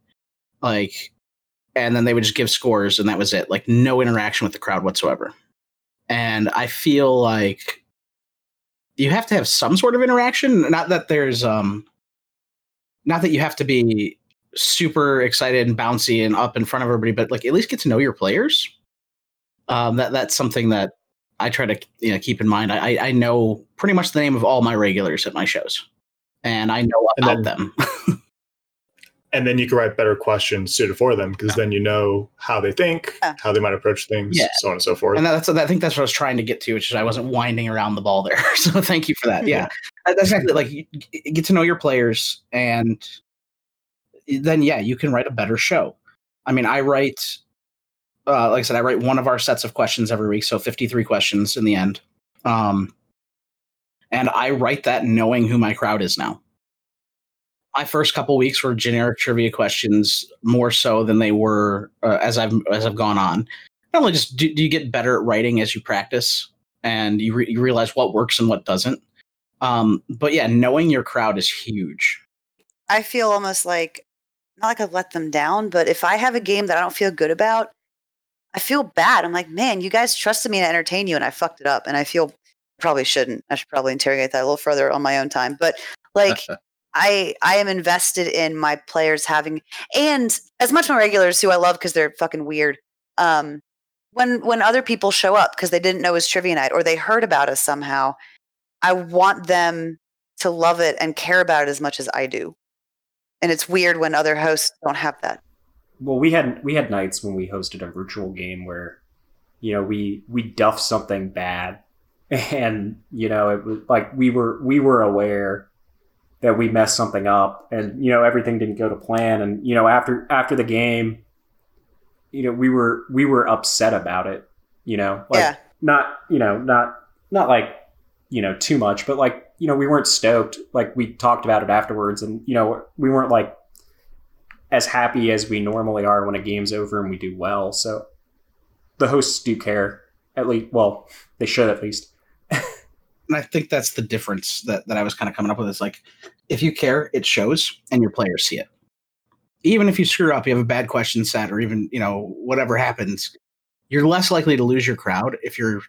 like, and then they would just give scores, and that was it. Like no interaction with the crowd whatsoever. And I feel like you have to have some sort of interaction. Not that there's um not that you have to be super excited and bouncy and up in front of everybody, but like at least get to know your players. Um, that that's something that I try to you know keep in mind. I I know pretty much the name of all my regulars at my shows, and I know about then, them. (laughs) and then you can write better questions suited for them because then you know how they think, Yeah. how they might approach things, Yeah. so on and so forth. And that's I think that's what I was trying to get to, which is I wasn't winding around the ball there. (laughs) So thank you for that. (laughs) Yeah, that's exactly like you you get to know your players, and then yeah, you can write a better show. I mean, I write, uh, like I said, I write one of our sets of questions every week, so fifty-three questions in the end. Um, and I write that knowing who my crowd is now. My first couple weeks were generic trivia questions more so than they were uh, as I've as I've gone on not only just do, do you get better at writing as you practice and you, re- you realize what works and what doesn't um, but yeah knowing your crowd is huge I feel almost like not like I've let them down, but if I have a game that I don't feel good about, I feel bad. I'm like, man, you guys trusted me to entertain you and I fucked it up. And I feel probably shouldn't. I should probably interrogate that a little further on my own time. But like (laughs) I I am invested in my players having and as much my regulars who I love because they're fucking weird. Um when when other people show up because they didn't know it was trivia night or they heard about us somehow, I want them to love it and care about it as much as I do. And it's weird when other hosts don't have that. well we had we had nights when we hosted a virtual game where you know we we duffed something bad (laughs) and you know it was like we were we were aware that we messed something up and you know everything didn't go to plan and you know after after the game you know we were we were upset about it you know like Yeah. not you know not not like you know too much but like you know we weren't stoked like we talked about it afterwards and you know we weren't like as happy as we normally are when a game's over and we do well. So the hosts do care at least well they should at least. And i think that's the difference that, that i was kind of coming up with is like if you care it shows and your players see it. Even if you screw up you have a bad question set or even you know whatever happens you're less likely to lose your crowd if you're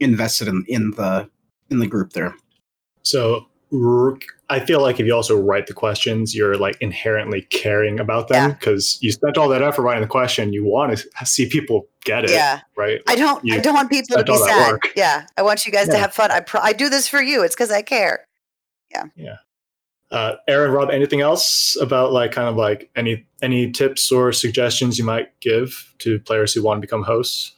invested in in the in the group there So I feel like if you also write the questions, you're like inherently caring about them Yeah. because you spent all that effort writing the question. You want to see people get it, Yeah. right? I don't I don't want people to be sad. Yeah. I want you guys to have fun. I pro- I do this for you. It's cuz I care. Yeah. Yeah. Uh, Aaron, Rob, anything else about like kind of like any any tips or suggestions you might give to players who want to become hosts?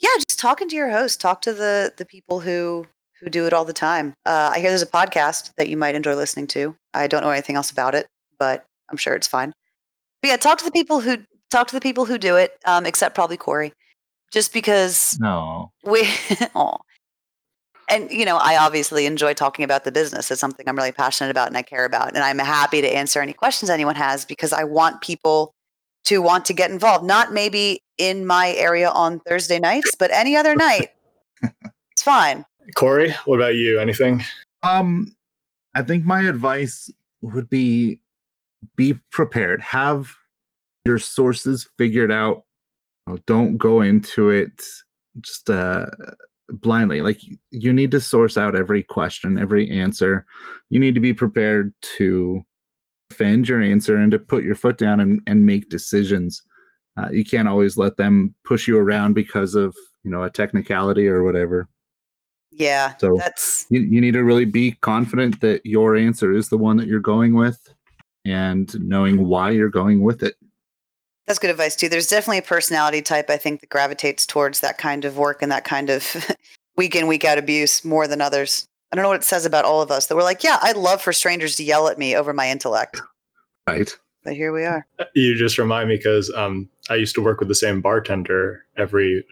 Yeah, just talking to your host. Talk to the the people who who do it all the time. Uh, I hear there's a podcast that you might enjoy listening to. I don't know anything else about it, but I'm sure it's fine. But yeah, talk to the people who talk to the people who do it, um, except probably Corey, just because No. we. (laughs) aw. And you know, I obviously enjoy talking about the business. It's something I'm really passionate about and I care about, and I'm happy to answer any questions anyone has because I want people to want to get involved. Not maybe in my area on Thursday nights, but any other night. (laughs) it's fine. Corey, what about you? Anything? Um, I think my advice would be be prepared. Have your sources figured out. Don't go into it just uh, blindly. Like you- need to source out every question, every answer. You need to be prepared to defend your answer and to put your foot down and, and make decisions. Uh, you can't always let them push you around because of you know a technicality or whatever. Yeah, So that's you, you need to really be confident that your answer is the one that you're going with and knowing why you're going with it. that's good advice too. There's definitely a personality type I think that gravitates towards that kind of work and that kind of (laughs) week in week out abuse more than others. I don't know what it says about all of us that we're like, yeah, I'd love for strangers to yell at me over my intellect, Right. but here we are. You just remind me because um, I used to work with the same bartender every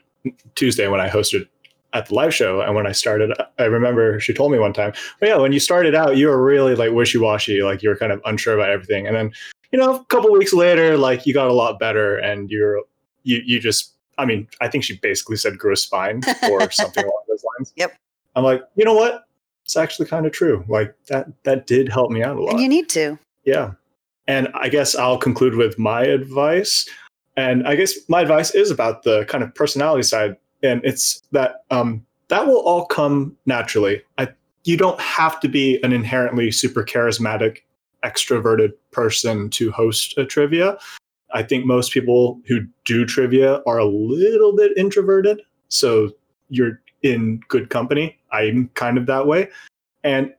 Tuesday when I hosted at the live show. And when I started, I remember she told me one time, "Oh yeah, when you started out, you were really like wishy washy, like you were kind of unsure about everything." And then, you know, a couple weeks later, like you got a lot better, and you're you you just. I mean, I think she basically said grew a spine or (laughs) something along those lines. Yep. I'm like, you know what? It's actually kind of true. Like that that did help me out a lot. And you need to. Yeah. And I guess I'll conclude with my advice. And I guess my advice is about the kind of personality side. And it's that um, that will all come naturally. I, you don't have to be an inherently super charismatic, extroverted person to host a trivia. I think most people who do trivia are a little bit introverted. So you're in good company. I'm kind of that way. And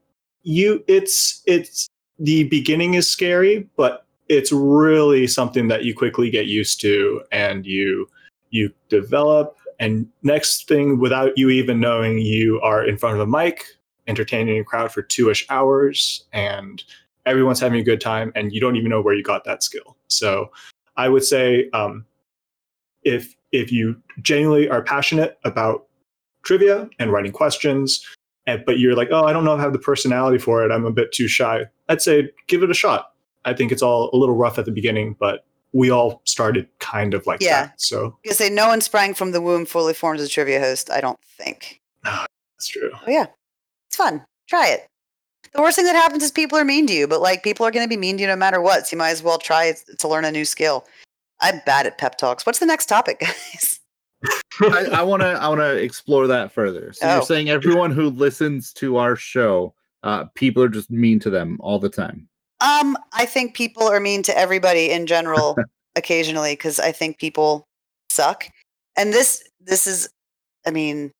you it's it's the beginning is scary, but it's really something that you quickly get used to and you you develop and next thing without you even knowing you are in front of a mic entertaining a crowd for two-ish hours and everyone's having a good time and you don't even know where you got that skill. So i would say um, if if you genuinely are passionate about trivia and writing questions and, but you're like oh i don't know i have the personality for it. I'm a bit too shy i'd say give it a shot. I think it's all a little rough at the beginning but we all started kind of like Yeah. that so you say no one sprang from the womb fully formed as a trivia host. I don't think. (sighs) that's true Oh yeah, it's fun. Try it. The worst thing that happens is people are mean to you, but like people are going to be mean to you no matter what. So you might as well try to learn a new skill. I'm bad at pep talks. What's the next topic, (laughs) guys? I want to I want to explore that further. So Oh. you're saying everyone who listens to our show, uh, people are just mean to them all the time. Um, I think people are mean to everybody in general (laughs) occasionally because I think people suck. And this this is I mean,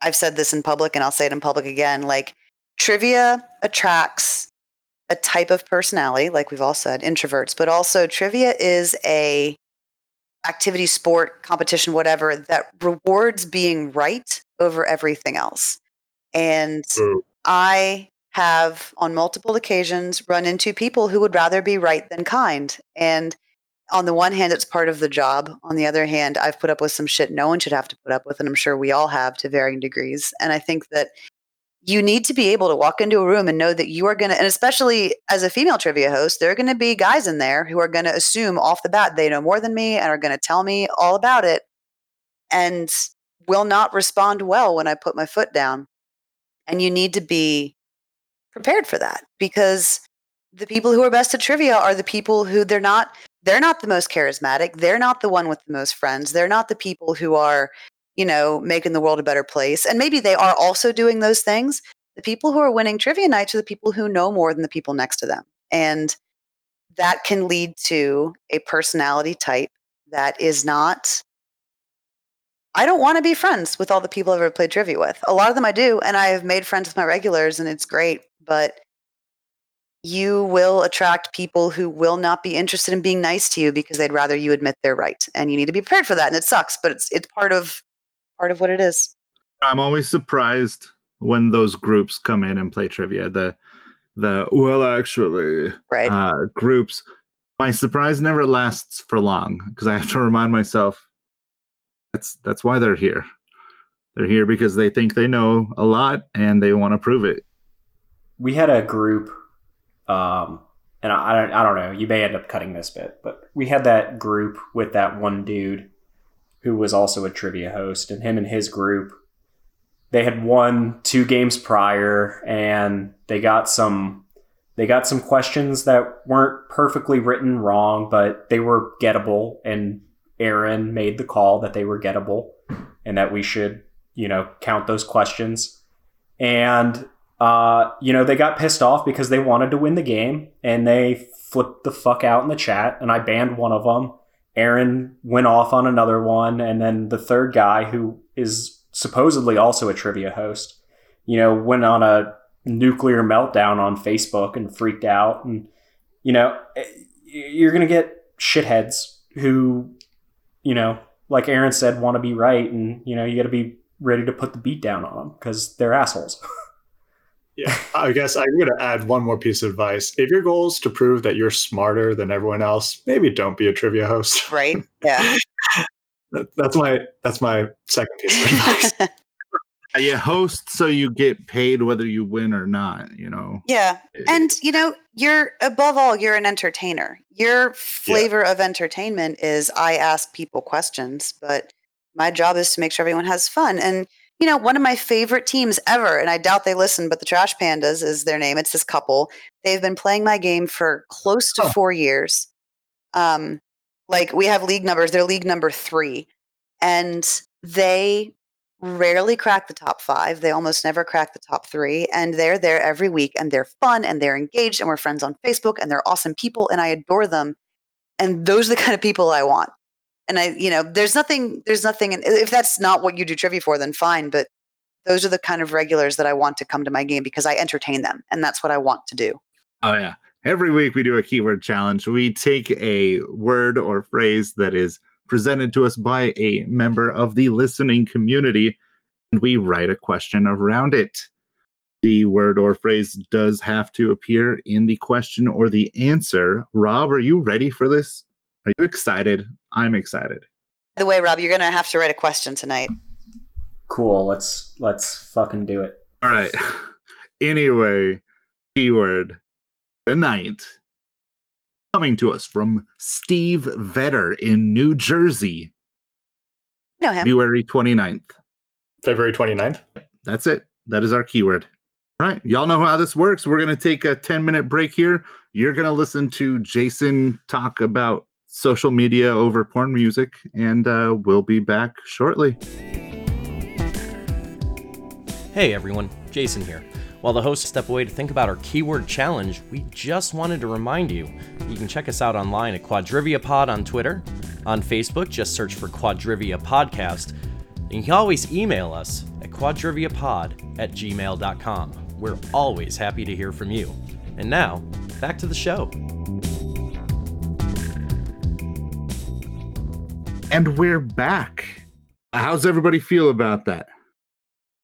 I've said this in public and I'll say it in public again. Like trivia attracts a type of personality, like we've all said, introverts, but also trivia is a activity, sport, competition, whatever, that rewards being right over everything else. And True. I have on multiple occasions run into people who would rather be right than kind. And on the one hand, it's part of the job. On the other hand, I've put up with some shit no one should have to put up with, and I'm sure we all have to varying degrees. And I think that you need to be able to walk into a room and know that you are going to, and especially as a female trivia host, there are going to be guys in there who are going to assume off the bat they know more than me and are going to tell me all about it and will not respond well when I put my foot down. And you need to be prepared for that because the people who are best at trivia are the people who they're not they're not the most charismatic. They're not the one with the most friends. They're not the people who are you know making the world a better place. And maybe they are also doing those things. The people who are winning trivia nights are the people who know more than the people next to them. And that can lead to a personality type that is not I don't want to be friends with all the people I've ever played trivia with. A lot of them I do, and I have made friends with my regulars, and it's great. But you will attract people who will not be interested in being nice to you because they'd rather you admit they're right, and you need to be prepared for that. And it sucks, but it's it's part of part of what it is. I'm always surprised when those groups come in and play trivia. The the well actually Right? uh, groups. My surprise never lasts for long because I have to remind myself that's that's why they're here. They're here because they think they know a lot and they want to prove it. We had a group um and I, I don't I don't know you may end up cutting this bit but we had that group with that one dude who was also a trivia host and him and his group they had won two games prior and they got some they got some questions that weren't perfectly written wrong but they were gettable and Aaron made the call that they were gettable and that we should you know count those questions. And uh, you know, they got pissed off because they wanted to win the game and they flipped the fuck out in the chat and I banned one of them. Aaron went off on another one and then the third guy who is supposedly also a trivia host, you know, went on a nuclear meltdown on Facebook and freaked out and you know, eh, you're going to get shitheads who, you know, like Aaron said want to be right and you know, you got to be ready to put the beat down on them cuz they're assholes. (laughs) Yeah, (laughs) I guess I'm going to add one more piece of advice. If your goal is to prove that you're smarter than everyone else, maybe don't be a trivia host. (laughs) right? Yeah. That- That's my that's my second piece of (laughs) advice. Uh, You host so you get paid whether you win or not. You know. yeah. And you know, you're above all, you're an entertainer. Your flavor of entertainment is I ask people questions, but my job is to make sure everyone has fun. And you know, one of my favorite teams ever, and I doubt they listen, but the Trash Pandas is their name. It's this couple. They've been playing my game for close to Oh. four years. Um, like we have league numbers, they're league number three. And they rarely crack the top five. They almost never crack the top three. And they're there every week and they're fun and they're engaged and we're friends on Facebook and they're awesome people and I adore them. And those are the (laughs) kind of people I want. And I, you know, there's nothing, there's nothing, and if that's not what you do trivia for, then fine. But those are the kind of regulars that I want to come to my game because I entertain them and that's what I want to do. Oh yeah. Every week we do a keyword challenge. We take a word or phrase that is presented to us by a member of the listening community and we write a question around it. The word or phrase does have to appear in the question or the answer. Rob, are you ready for this? Are you excited? I'm excited. By the way, Rob, you're gonna have to write a question tonight. Cool. Let's let's fucking do it. All right. (laughs) Anyway, keyword tonight coming to us from Steve Vetter in New Jersey, You know him. February 29th. February 29th. That's it. That is our keyword. All right. Y'all know how this works. We're going to take a 10 minute break here. You're going to listen to Jason talk about social media over porn music, and uh, we'll be back shortly. Hey everyone, Jason here. While the hosts step away to think about our keyword challenge, we just wanted to remind you you can check us out online at Quadrivia Pod on Twitter. On Facebook, just search for Quadrivia Podcast. And you can always email us at quadriviapod at gmail.com. We're always happy to hear from you. And now, back to the show. And we're back. How's everybody feel about that?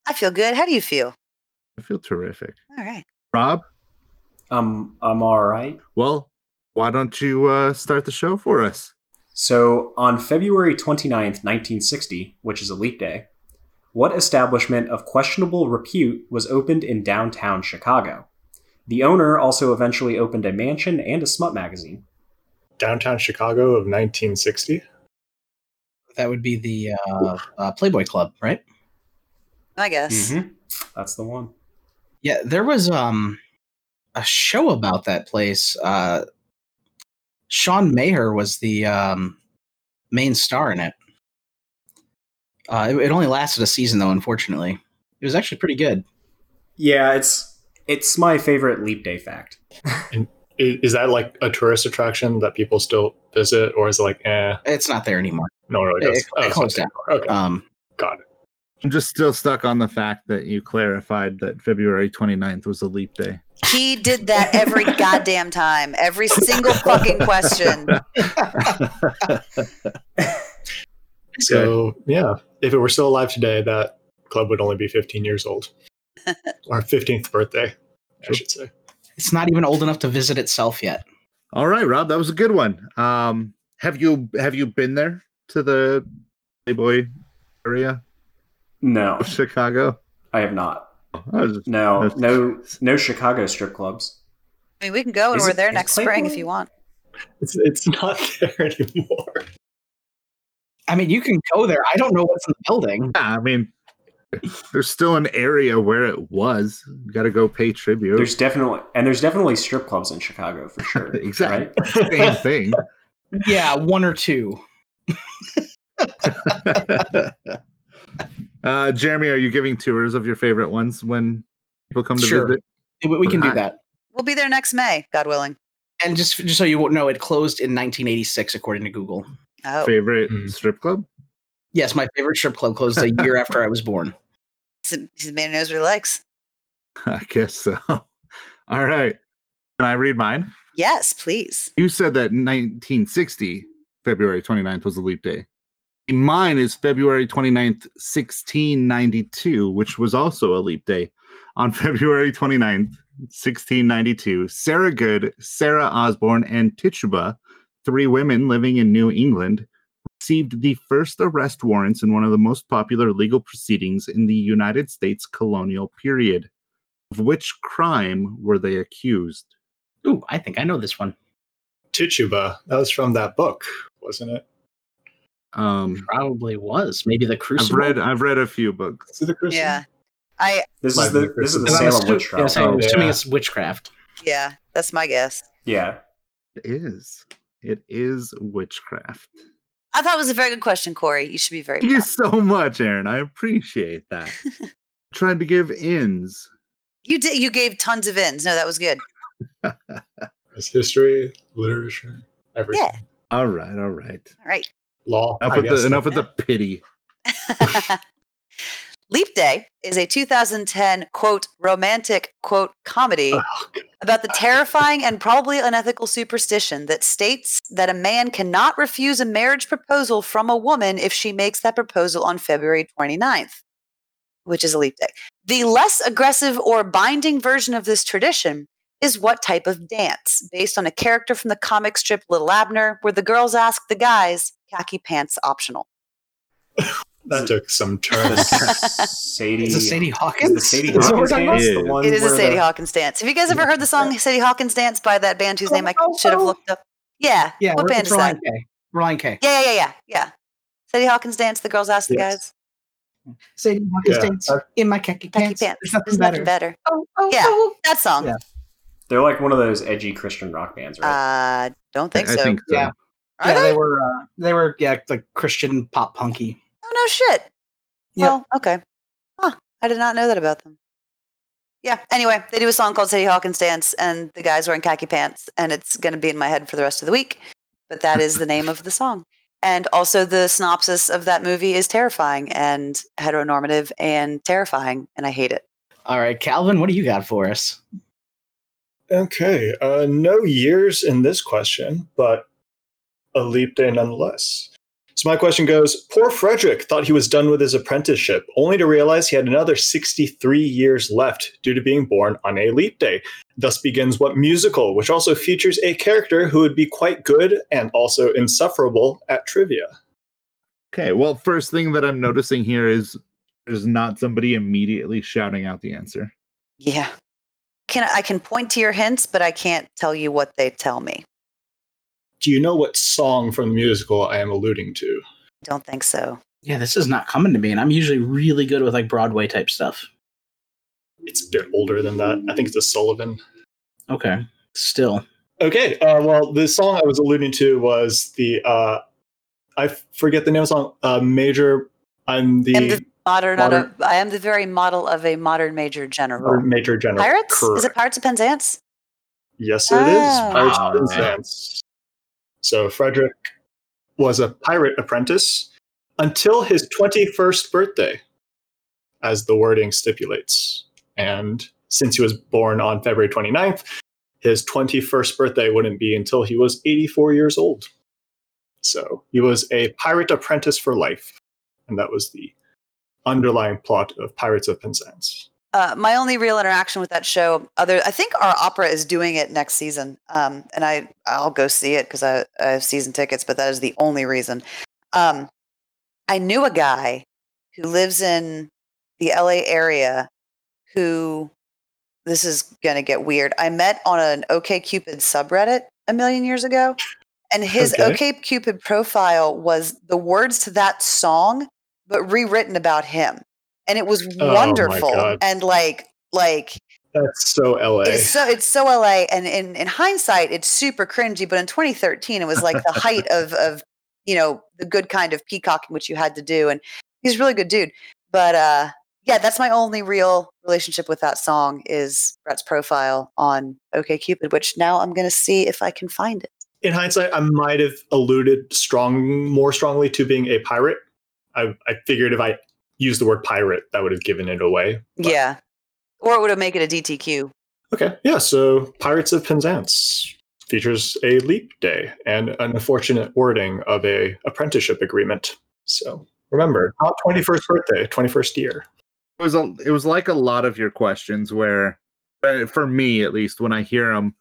I feel good. How do you feel? I feel terrific. All right. Rob, Um, I'm all right. well, why don't you uh, start the show for us? So, on February 29th, 1960, which is a leap day, what establishment of questionable repute was opened in downtown Chicago? The owner also eventually opened a mansion and a smut magazine. Downtown Chicago of 1960. That would be the uh, uh, Playboy Club, right? I guess. Mhm. That's the one. Yeah, there was um a show about that place. Uh, Sean Maher was the um, main star in it. Uh, it. It only lasted a season, though. Unfortunately, it was actually pretty good. Yeah, it's it's my favorite leap day fact. I- Is that like a tourist attraction that people still visit, or is it like, eh, It's not there anymore. no one really It- it oh, it's closed not there. Okay, Um, got it. I'm just still stuck on the fact that you clarified that February 29th was a leap day. He did that every (laughs) goddamn time. Every single fucking question. (laughs) So yeah, if it were still alive today, that club would only be 15 years old, (laughs) or 15th birthday, I should say. It's not even old enough to visit itself yet. All right, Rob, that was a good one. Um, have you have you been there to the Playboy area No, of Chicago? I have not. I was just- No, That's- no, no Chicago strip clubs. I mean, we can go and Is we're it- there is next spring if you want. It's it's not (laughs) there anymore. I mean, you can go there. I don't know what's in the building. yeah, I mean, there's still an area where it was. You got to go pay tribute. There's definitely and there's definitely strip clubs in Chicago for sure. (laughs) Exactly. right? Same thing. (laughs) Yeah, one or two. (laughs) uh, Jeremy, are you giving tours of your favorite ones when people come to Sure. visit? We we can do that. We'll be there next May, God willing. And just just so you know, it closed in 1986, according to Google. Oh, Favorite Hmm. strip club? Yes, my favorite strip club closed a year after I was born. He's a, man who knows what he likes. (laughs) I guess so. (laughs) All right. Can I read mine? Yes, please. You said that 1960, February 29th was a leap day. Mine is February 29th, 1692, which was also a leap day. On (laughs) February 29th, 1692, Sarah Good, Sarah Osborne, and Tituba, three women living in New England, received the first arrest warrants in one of the most popular legal proceedings in the United States colonial period. Of which crime were they accused? Ooh, I think I know this one. Tituba. That was from that book, wasn't it? Um, Probably was. Maybe the I've read I've read a few books. Is it the Crucible? Yeah. I This Might is the the this is the I'm Salem assu- witch yeah, trial. so I'm assuming yeah. it's witchcraft. yeah, that's my guess. Yeah. It is. It is witchcraft. I thought it was a very good question, Corey. You should be very Thank you so much, Aaron. I appreciate that. (laughs) Tried to give ins. You did you gave tons of ins. No, that was good. (laughs) It's history, literature, everything. Yeah. All right, all right. All right. Law. Enough I with the enough with the pity. (laughs) Leap Day is a 2010 quote romantic quote comedy Oh, about the terrifying and probably unethical superstition that states that a man cannot refuse a marriage proposal from a woman if she makes that proposal on February 29th, which is a leap day. The less aggressive or binding version of this tradition is what type of dance, based on a character from the comic strip Little Abner, where the girls ask the guys, khaki pants optional. (laughs) that took some turns. (laughs) Sadie. Is it Sadie is Hawkins? the Sadie Is that what Hawkins talking dance Yeah. the It is a Sadie the- Hawkins dance. Have you guys ever heard the song Sadie Hawkins Dance by that band whose name I should have looked up? Yeah. Yeah, What band it's is that? Relient K. Relient K. Yeah, yeah, yeah, yeah, yeah. Sadie Hawkins dance. The girls ask the guys. Sadie Hawkins Yeah, dance I've- in my khaki Khaki pants. pants. There's nothing There's better. nothing better. Oh, oh, Yeah. oh. That song. Yeah. They're like one of those edgy Christian rock bands, right? Uh, don't think I so. think so. Yeah. Are yeah, they? they were. Uh, they were. Yeah, like Christian pop punky. Oh no, shit. Yep. Well, okay. Huh. I did not know that about them. Yeah. Anyway, they do a song called Sadie Hawkins Dance, and the guys wearing khaki pants, and it's going to be in my head for the rest of the week. But that is the name of the song. And also, the synopsis of that movie is terrifying and heteronormative and terrifying, and I hate it. All right, Calvin, what do you got for us? Okay, uh, no years in this question, but a leap day nonetheless. So my question goes: Poor Frederick thought he was done with his apprenticeship, only to realize he had another 63 years left due to being born on a leap day. Thus begins what musical, which also features a character who would be quite good and also insufferable at trivia. Okay. Well, first thing that I'm noticing here is there's not somebody immediately shouting out the answer. Yeah. Can I can point to your hints, but I can't tell you what they tell me. Do you know what song from the musical I am alluding to? Don't think so. Yeah, this is not coming to me, and I'm usually really good with like Broadway type stuff. It's a bit older than that. I think it's a Sullivan. Okay, still. Okay, uh, well, the song I was alluding to was the uh, I forget the name of the song. Uh, Major, I'm the, I am the modern, modern- I am the very model of a modern major general. Major General. Pirates? Is it Correct. Pirates of Penzance? Yes, it is. Oh. Pirates of Oh, Penzance. So Frederick was a pirate apprentice until his 21st birthday, as the wording stipulates. And since he was born on February 29th, his 21st birthday wouldn't be until he was 84 years old. So he was a pirate apprentice for life. And that was the underlying plot of Pirates of Penzance. Uh, my only real interaction with that show, other I think our opera is doing it next season, um, and I I'll go see it because I, I have season tickets, but that is the only reason. Um, I knew a guy who lives in the LA area who this is gonna get weird. I met on an OKCupid subreddit a million years ago, and his Okay. OKCupid profile was the words to that song, but rewritten about him, and it was Oh wonderful God. and like like That's so LA. it's so it's so LA, and in in hindsight, it's super cringy. But in 2013, it was like the height of of you know the good kind of peacocking, which you had to do, and he's a really good dude. But uh, yeah, that's my only real relationship with that song is Brett's profile on OK Cupid, which now I'm gonna see if I can find it. in hindsight, I might have alluded strong, more strongly to being a pirate. I, I figured if I used the word pirate, that would have given it away. But- yeah, or it would have made it a DTQ. Okay. Yeah. So, Pirates of Penzance features a leap day and an unfortunate wording of a apprenticeship agreement. So remember, not twenty first birthday, twenty first year. It was a, it was like a lot of your questions where, uh, for me at least, when I hear them,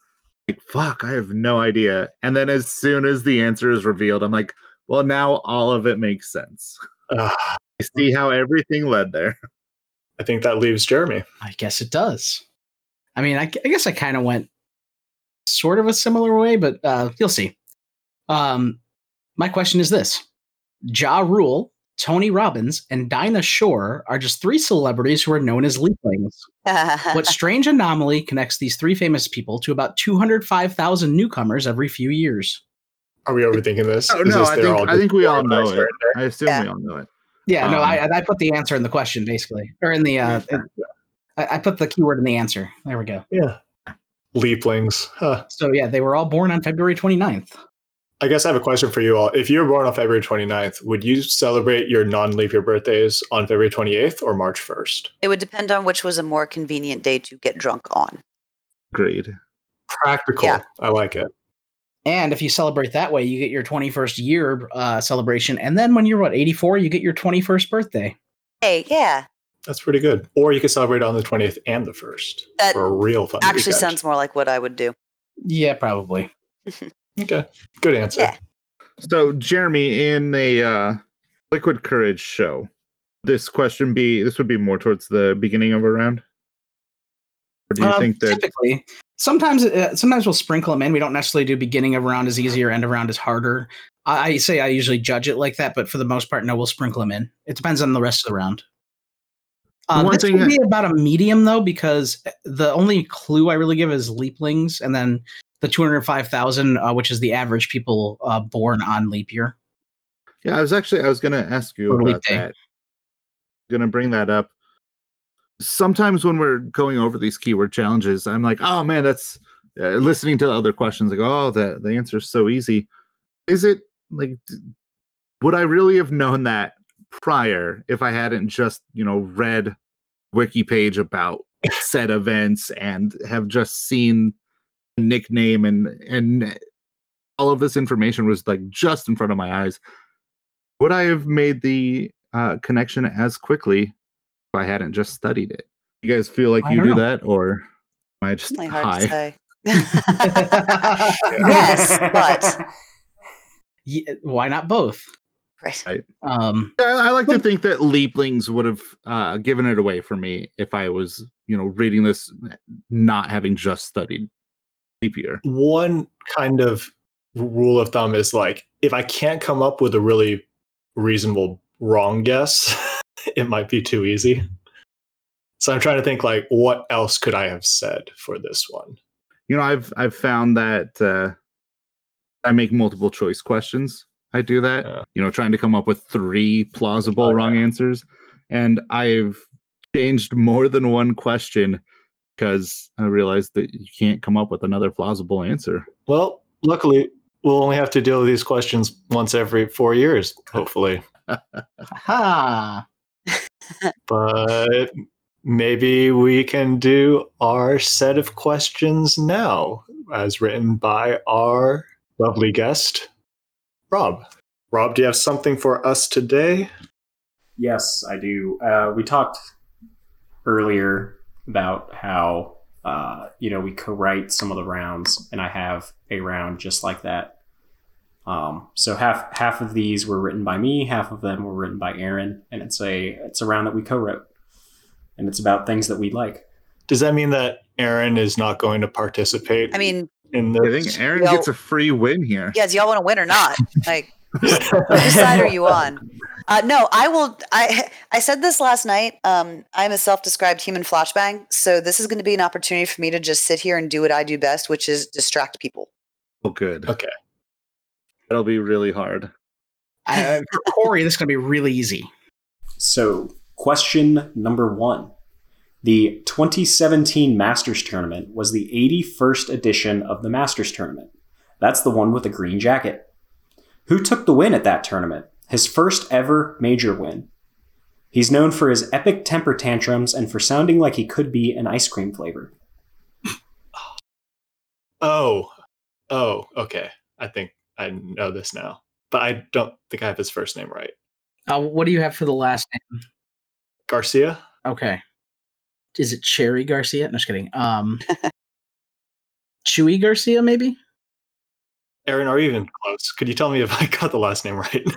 like fuck, I have no idea. And then as soon as the answer is revealed, I'm like, well, now all of it makes sense. Uh, I see how everything led there. (laughs) I think that leaves Jeremy. I guess it does. I mean, I, I guess I kind of went sort of a similar way, but uh, you'll see. Um, my question is this: Ja Rule, Tony Robbins, and Dinah Shore are just three celebrities who are known as leaplings. (laughs) What strange anomaly connects these three famous people to about 205,000 newcomers every few years? Are we overthinking this? Oh, no, this I think, I think we all know it. there? I assume Yeah. we all know it. Yeah, no, Um, I, I put the answer in the question basically, or in the. Uh, I, I put the keyword in the answer. There we go. Yeah. Leaplings. Huh. So yeah, they were all born on February 29th. I guess I have a question for you all. If you were born on February 29th, would you celebrate your non leap year birthdays on February 28th or March 1st? It would depend on which was a more convenient day to get drunk on. Agreed. Practical. Yeah. I like it. And if you celebrate that way, you get your 21st year uh, celebration. And then when you're, what, 84, you get your 21st birthday. Hey, yeah, That's pretty good. Or you could celebrate on the 20th and the 1st That for a real fun actually weekend. sounds more like what I would do. Yeah, probably. (laughs) Okay. Good answer. Yeah. So, Jeremy, in a uh, Liquid Courage show, this question be this would be more towards the beginning of a round. Or do you Um, think that typically sometimes uh, sometimes we'll sprinkle them in. We don't necessarily do beginning of round is easier end of round is harder. I, I say i usually judge it like that but for the most part no we'll sprinkle them in. It depends on the rest of the round. Um, one thing that- be about a medium though because the only clue i really give is leaplings and then the 205000 uh, which is the average people uh, born on leap year. Yeah, I was actually I was gonna ask you Or about that. Gonna bring that up. Sometimes when we're going over these keyword challenges, I'm like, oh man, that's uh, listening to other questions. Like, oh, the the answer is so easy. Is it like? Would I really have known that prior if I hadn't just you know read wiki page about said events and have just seen the nickname and and all of this information was like just in front of my eyes would I have made the uh, connection as quickly if I hadn't just studied it? You guys feel like I you don't know. that, or am I just Really hard high? to say. (laughs) yes, but Ye- why not both right. um I, I like to think that Leaplings would have uh, given it away for me if I was, you know, reading this not having just studied leap year. One kind of rule of thumb is like if I can't come up with a really reasonable wrong guess, (laughs) (laughs) it might be too easy. So I'm trying to think like what else could I have said for this one? You know, I've I've found that uh, I make multiple choice questions. I do that. Yeah. You know, trying to come up with three plausible Oh, wrong answers, and I've changed more than one question because I realized that you can't come up with another plausible answer. Well, luckily we'll only have to deal with these questions once every four years, hopefully. (laughs) ha but maybe we can do our set of questions now, as written by our lovely guest, Rob. Rob, do you have something for us today? Yes, I do. Uh, we talked earlier about how uh, you know we co-write some of the rounds, and I have a round just like that. Um, so half half of these were written by me, half of them were written by Aaron, and it's a it's a round that we co-wrote, and it's about things that we like. Does that mean that Aaron is not going to participate I mean, in I think Aaron gets a free win here. yeah, do y'all want to win or not? (laughs) Like, which side are you on? Uh, no, I will. I I said this last night. Um, I'm a self-described human flashbang, so this is going to be an opportunity for me to just sit here and do what I do best, which is distract people. Oh, good. Okay. That'll be really hard. I, for corey this is going to be really easy So, question number one. The 2017 Masters Tournament was the 81st edition of the Masters Tournament. That's the one with the green jacket. Who took the win at that tournament? His first ever major win. He's known for his epic temper tantrums and for sounding like he could be an ice cream flavor. Oh, oh, okay. I think I know this now, but I don't think I have his first name right. uh, what do you have for the last name Garcia? Okay. Is it Cherry Garcia? No, just kidding. Um, (laughs) Chewy Garcia, maybe. Aaron, are you even close? Could you tell me if I got the last name right? (laughs)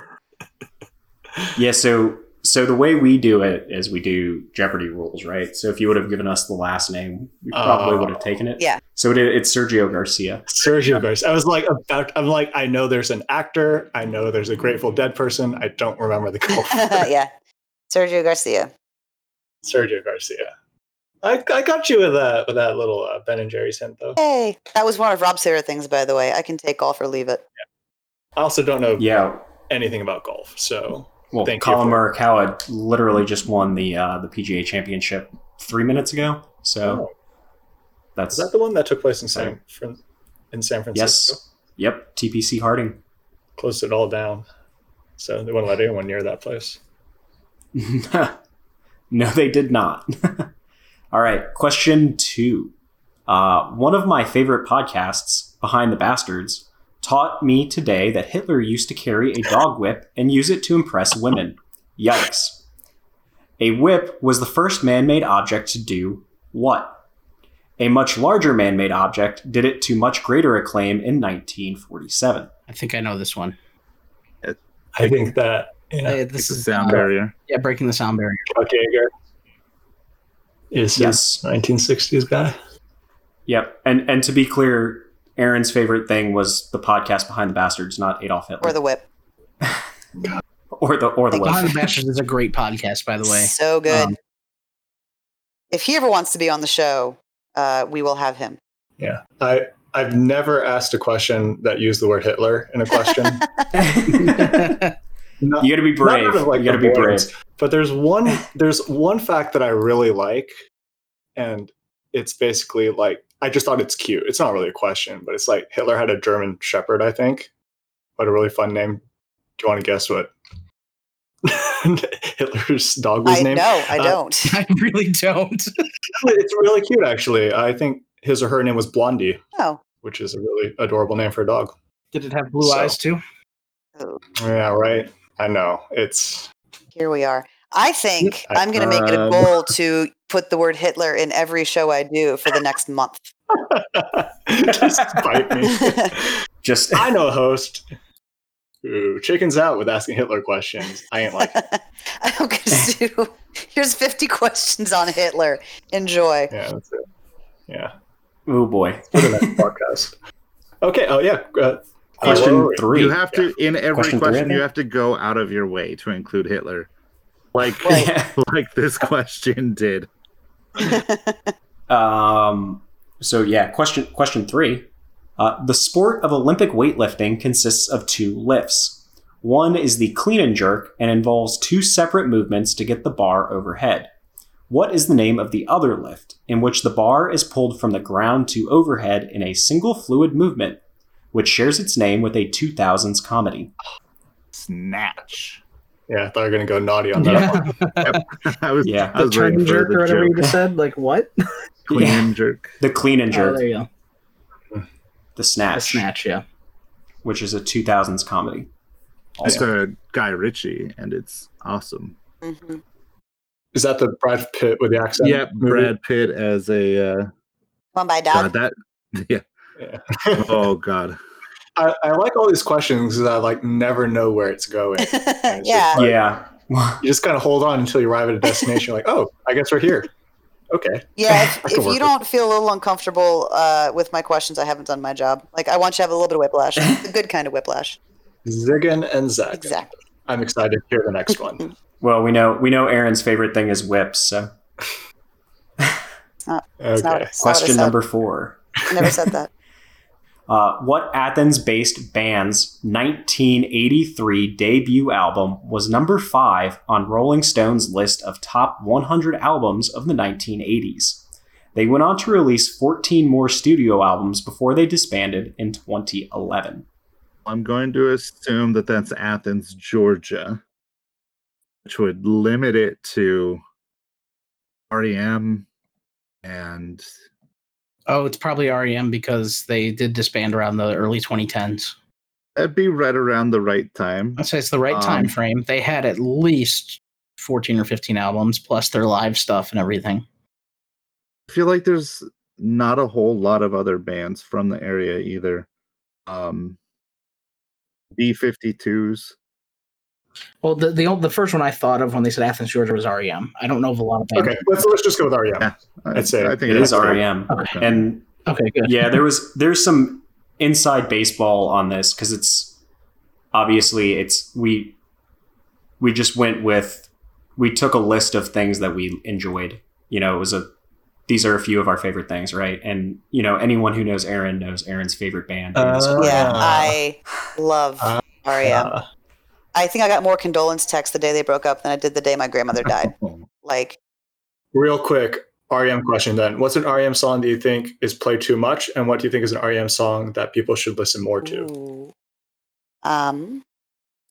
Yeah, so so the way we do it is we do Jeopardy rules, right? So if you would have given us the last name, we probably Oh. would have taken it. Yeah. So it, it's Sergio Garcia. Sergio Garcia. I was like about. I'm like I know there's an actor. I know there's a Grateful Dead person. I don't remember the (laughs) golfer. (laughs) yeah, Sergio Garcia. Sergio Garcia. I, I got you with that with that little uh, Ben and Jerry's hint though. Hey, that was one of Rob's favorite things, by the way. I can take golf or leave it. I also don't know Yeah. anything about golf, so Well, Thank you Collin Morikawa literally just won the uh, the PGA Championship three minutes ago. So Oh. that's is that the one that took place in San Fran- in San Francisco? yes, yep. TPC Harding. closed it all down. So they wouldn't let anyone near that place. (laughs) no, they did not. (laughs) All right, question two. Uh, one of my favorite podcasts, Behind the Bastards, taught me today that Hitler used to carry a dog whip and use it to impress women. Yikes. A whip was the first man made object to do what? A much larger man made object did it to much greater acclaim in 1947. I think I know this one. I think that yeah, Uh, this a is sound uh, barrier. Yeah, breaking the sound barrier. Chuck Yeager is Yes. his 1960s guy. Yep. And and to be clear, Aaron's favorite thing was the podcast Behind the Bastards, not Adolf Hitler. or the whip. (laughs) or the or the Thank whip. Behind the Bastards is a great podcast, by the way. So good. Um, if he ever wants to be on the show, uh, we will have him. Yeah, I I've never asked a question that used the word Hitler in a question. (laughs) (laughs) Not- you got to be brave. out like, you got to be brave. But there's one there's one fact that I really like, and it's basically like I just thought it's cute. It's not really a question, but it's like Hitler had a German Shepherd, I think. What a really fun name. Do you want to guess what (laughs) Hitler's dog was I named? know, I Uh, don't. (laughs) I really don't. (laughs) It's really cute, actually. I think his or her name was Blondie, oh, which is a really adorable name for a dog. Did it have blue So- eyes too? oh, Yeah, right. I know. It's here we are. I think I- I'm going to make it a um, goal to put the word Hitler in every show I do for the next month. (laughs) just spite me. (laughs) Just I know a host who chickens out with asking Hitler questions. I ain't like it. I'm going to do. Here's 50 questions on Hitler. Enjoy. Yeah, that's it. Yeah. oh boy. For the next podcast. Okay. Oh yeah. Uh, Question where were we? three. You have to in every Question question, three, you have to go out of your way to include Hitler. Like Right. (laughs) like this question did. (laughs) Um. So yeah. Question question three. Uh, the sport of Olympic weightlifting consists of two lifts. One is the clean and jerk and involves two separate movements to get the bar overhead. What is the name of the other lift, in which the bar is pulled from the ground to overhead in a single fluid movement, which shares its name with a 2000s comedy? Snatch. Yeah, I thought you were gonna go naughty on that. Yeah. one. I was Yeah. I the was turn and jerk the or whatever you just said. Like what? (laughs) Clean Yeah. and jerk. The clean and Oh, jerk, there you go. the A snatch, snatch. Yeah. which is a 2000s comedy. It's a Guy Ritchie, and it's awesome. Mhm. Is that the Brad Pitt with the accent? Yeah, movie? Brad Pitt as a uh, Come on by, God, that. (laughs) Yeah. Yeah. Oh God. I, I like all these questions because I like never know where it's going. (laughs) just yeah. like- Yeah. (laughs) You just kind of hold on until you arrive at a destination. You're like, oh, I guess we're here. Okay. Yeah, if, (laughs) if you don't feel a little uncomfortable uh, with my questions, I haven't done my job. Like, I want you to have a little bit of whiplash, the good kind of whiplash. Ziggin and Zach. Exactly. I'm excited to hear the next one. Well, we know we know Aaron's favorite thing is whips. So, It's not, Okay. not question number four: I never said that. Uh, What Athens-based band's 1983 debut album was number five on Rolling Stone's list of top 100 albums of the 1980s? They went on to release 14 more studio albums before they disbanded in 2011. I'm going to assume that that's Athens, Georgia, which would limit it to REM and Oh, it's probably REM because they did disband around the early 2010s. that'd be right around the right time. I'd say it's the right time Um, frame. They had at least 14 or 15 albums plus their live stuff and everything. I feel like there's not a whole lot of other bands from the area either. Um, B52s. Well, the, the the first one I thought of when they said Athens, Georgia was REM. I don't know of a lot of bands. Okay, let's let's just go with REM. Yeah. I- I'd say I think It is. REM, Okay. and Okay, good. yeah, there was there's some inside baseball on this because it's obviously it's we we just went with we took a list of things that we enjoyed. You know, it was a these are a few of our favorite things, right? And you know, anyone who knows Aaron knows Aaron's favorite band. Uh, Yeah, Ah. I love Ah. REM. Uh, I think I got more condolence texts the day they broke up than I did the day my grandmother died. (laughs) Like, real quick, REM question then. What's an REM song that you think is played too much, and what do you think is an REM song that people should listen more to? ooh. Um,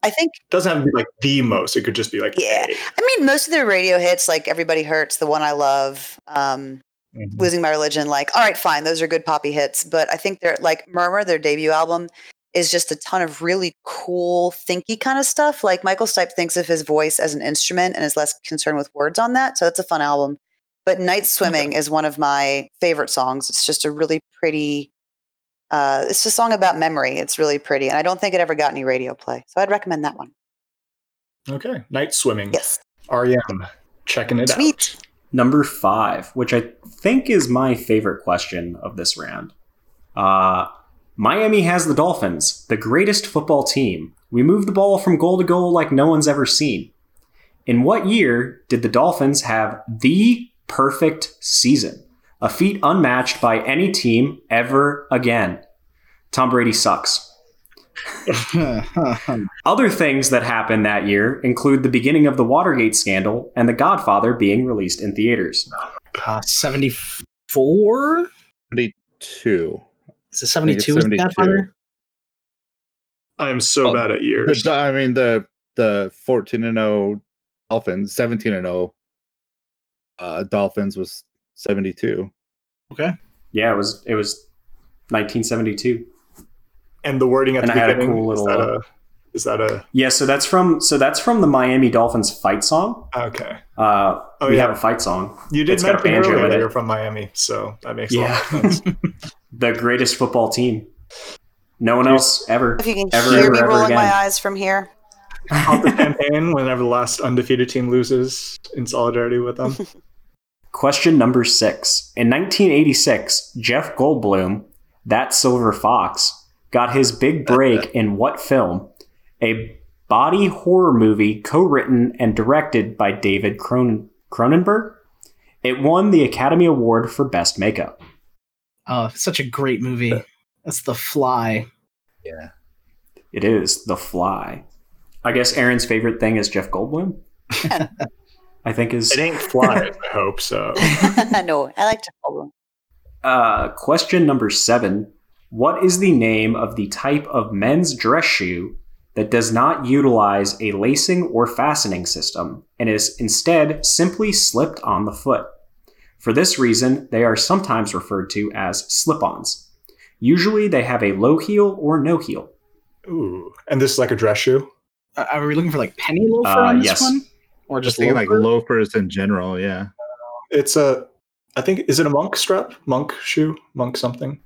I think Doesn't have to be like the most. It could just be like Yeah. I mean most of their radio hits, like "Everybody Hurts," the one I love, um, Mhm. "Losing My Religion." Like, all right, fine, those are good poppy hits. But I think they're like "Murmur," their debut album, is just a ton of really cool, thinky kind of stuff. Like Michael Stipe thinks of his voice as an instrument and is less concerned with words on that. So that's a fun album. But "Nightswimming" is one of my favorite songs. It's just a really pretty. Uh, it's a song about memory. It's really pretty, and I don't think it ever got any radio play. So I'd recommend that one. Okay. Nightswimming. Yes, REM. Checking it out. sweet. Number five, which I think is my favorite question of this round. Uh, Miami has the Dolphins, the greatest football team. We move the ball from goal to goal like no one's ever seen. In what year did the Dolphins have the perfect season? A feat unmatched by any team ever again. Tom Brady sucks. (laughs) Other things that happened that year include the beginning of the Watergate scandal and The Godfather being released in theaters. uh, 74? Two. Is it think it's 72 is the 72. Godfather? I am so Oh, bad at The, years. I mean the the fourteen and zero Dolphins, seventeen and zero uh, Dolphins was seventy two. Okay. Yeah, it was it was 1972. And the wording at And the I had a beginning. cool is, that uh, a, is that a. Yeah, so that's from so that's from the Miami Dolphins fight song. Okay. Uh, Oh, we yeah. have a fight song. You did It's got a mention banjo earlier in that you're from Miami, so that makes Yeah. a lot of sense. (laughs) The greatest football team. No one else ever. If you can Ever, hear ever, me ever rolling my eyes from here. Pop the (laughs) campaign whenever the last undefeated team loses in solidarity with them. (laughs) Question number six. In 1986, Jeff Goldblum, that silver fox, got his big break in what film? A body horror movie co-written and directed by David Cronen- Cronenberg. It won the Academy Award for Best Makeup. Oh, such a great movie. That's The Fly. Yeah. It is The Fly. I guess Aaron's favorite thing is Jeff Goldblum. (laughs) I think is It ain't fly, I hope so. (laughs) (laughs) no, I like to follow. Uh, question number seven. What is the name of the type of men's dress shoe that does not utilize a lacing or fastening system and is instead simply slipped on the foot? For this reason, they are sometimes referred to as slip ons. Usually, they have a low heel or no heel. Ooh. And this is like a dress shoe? Uh, Are we looking for like penny loafer Uh, on this yes. one? Or Just just thinking like loafers in general. Yeah. It's a. I think is it a monk strap? Monk shoe? Monk something?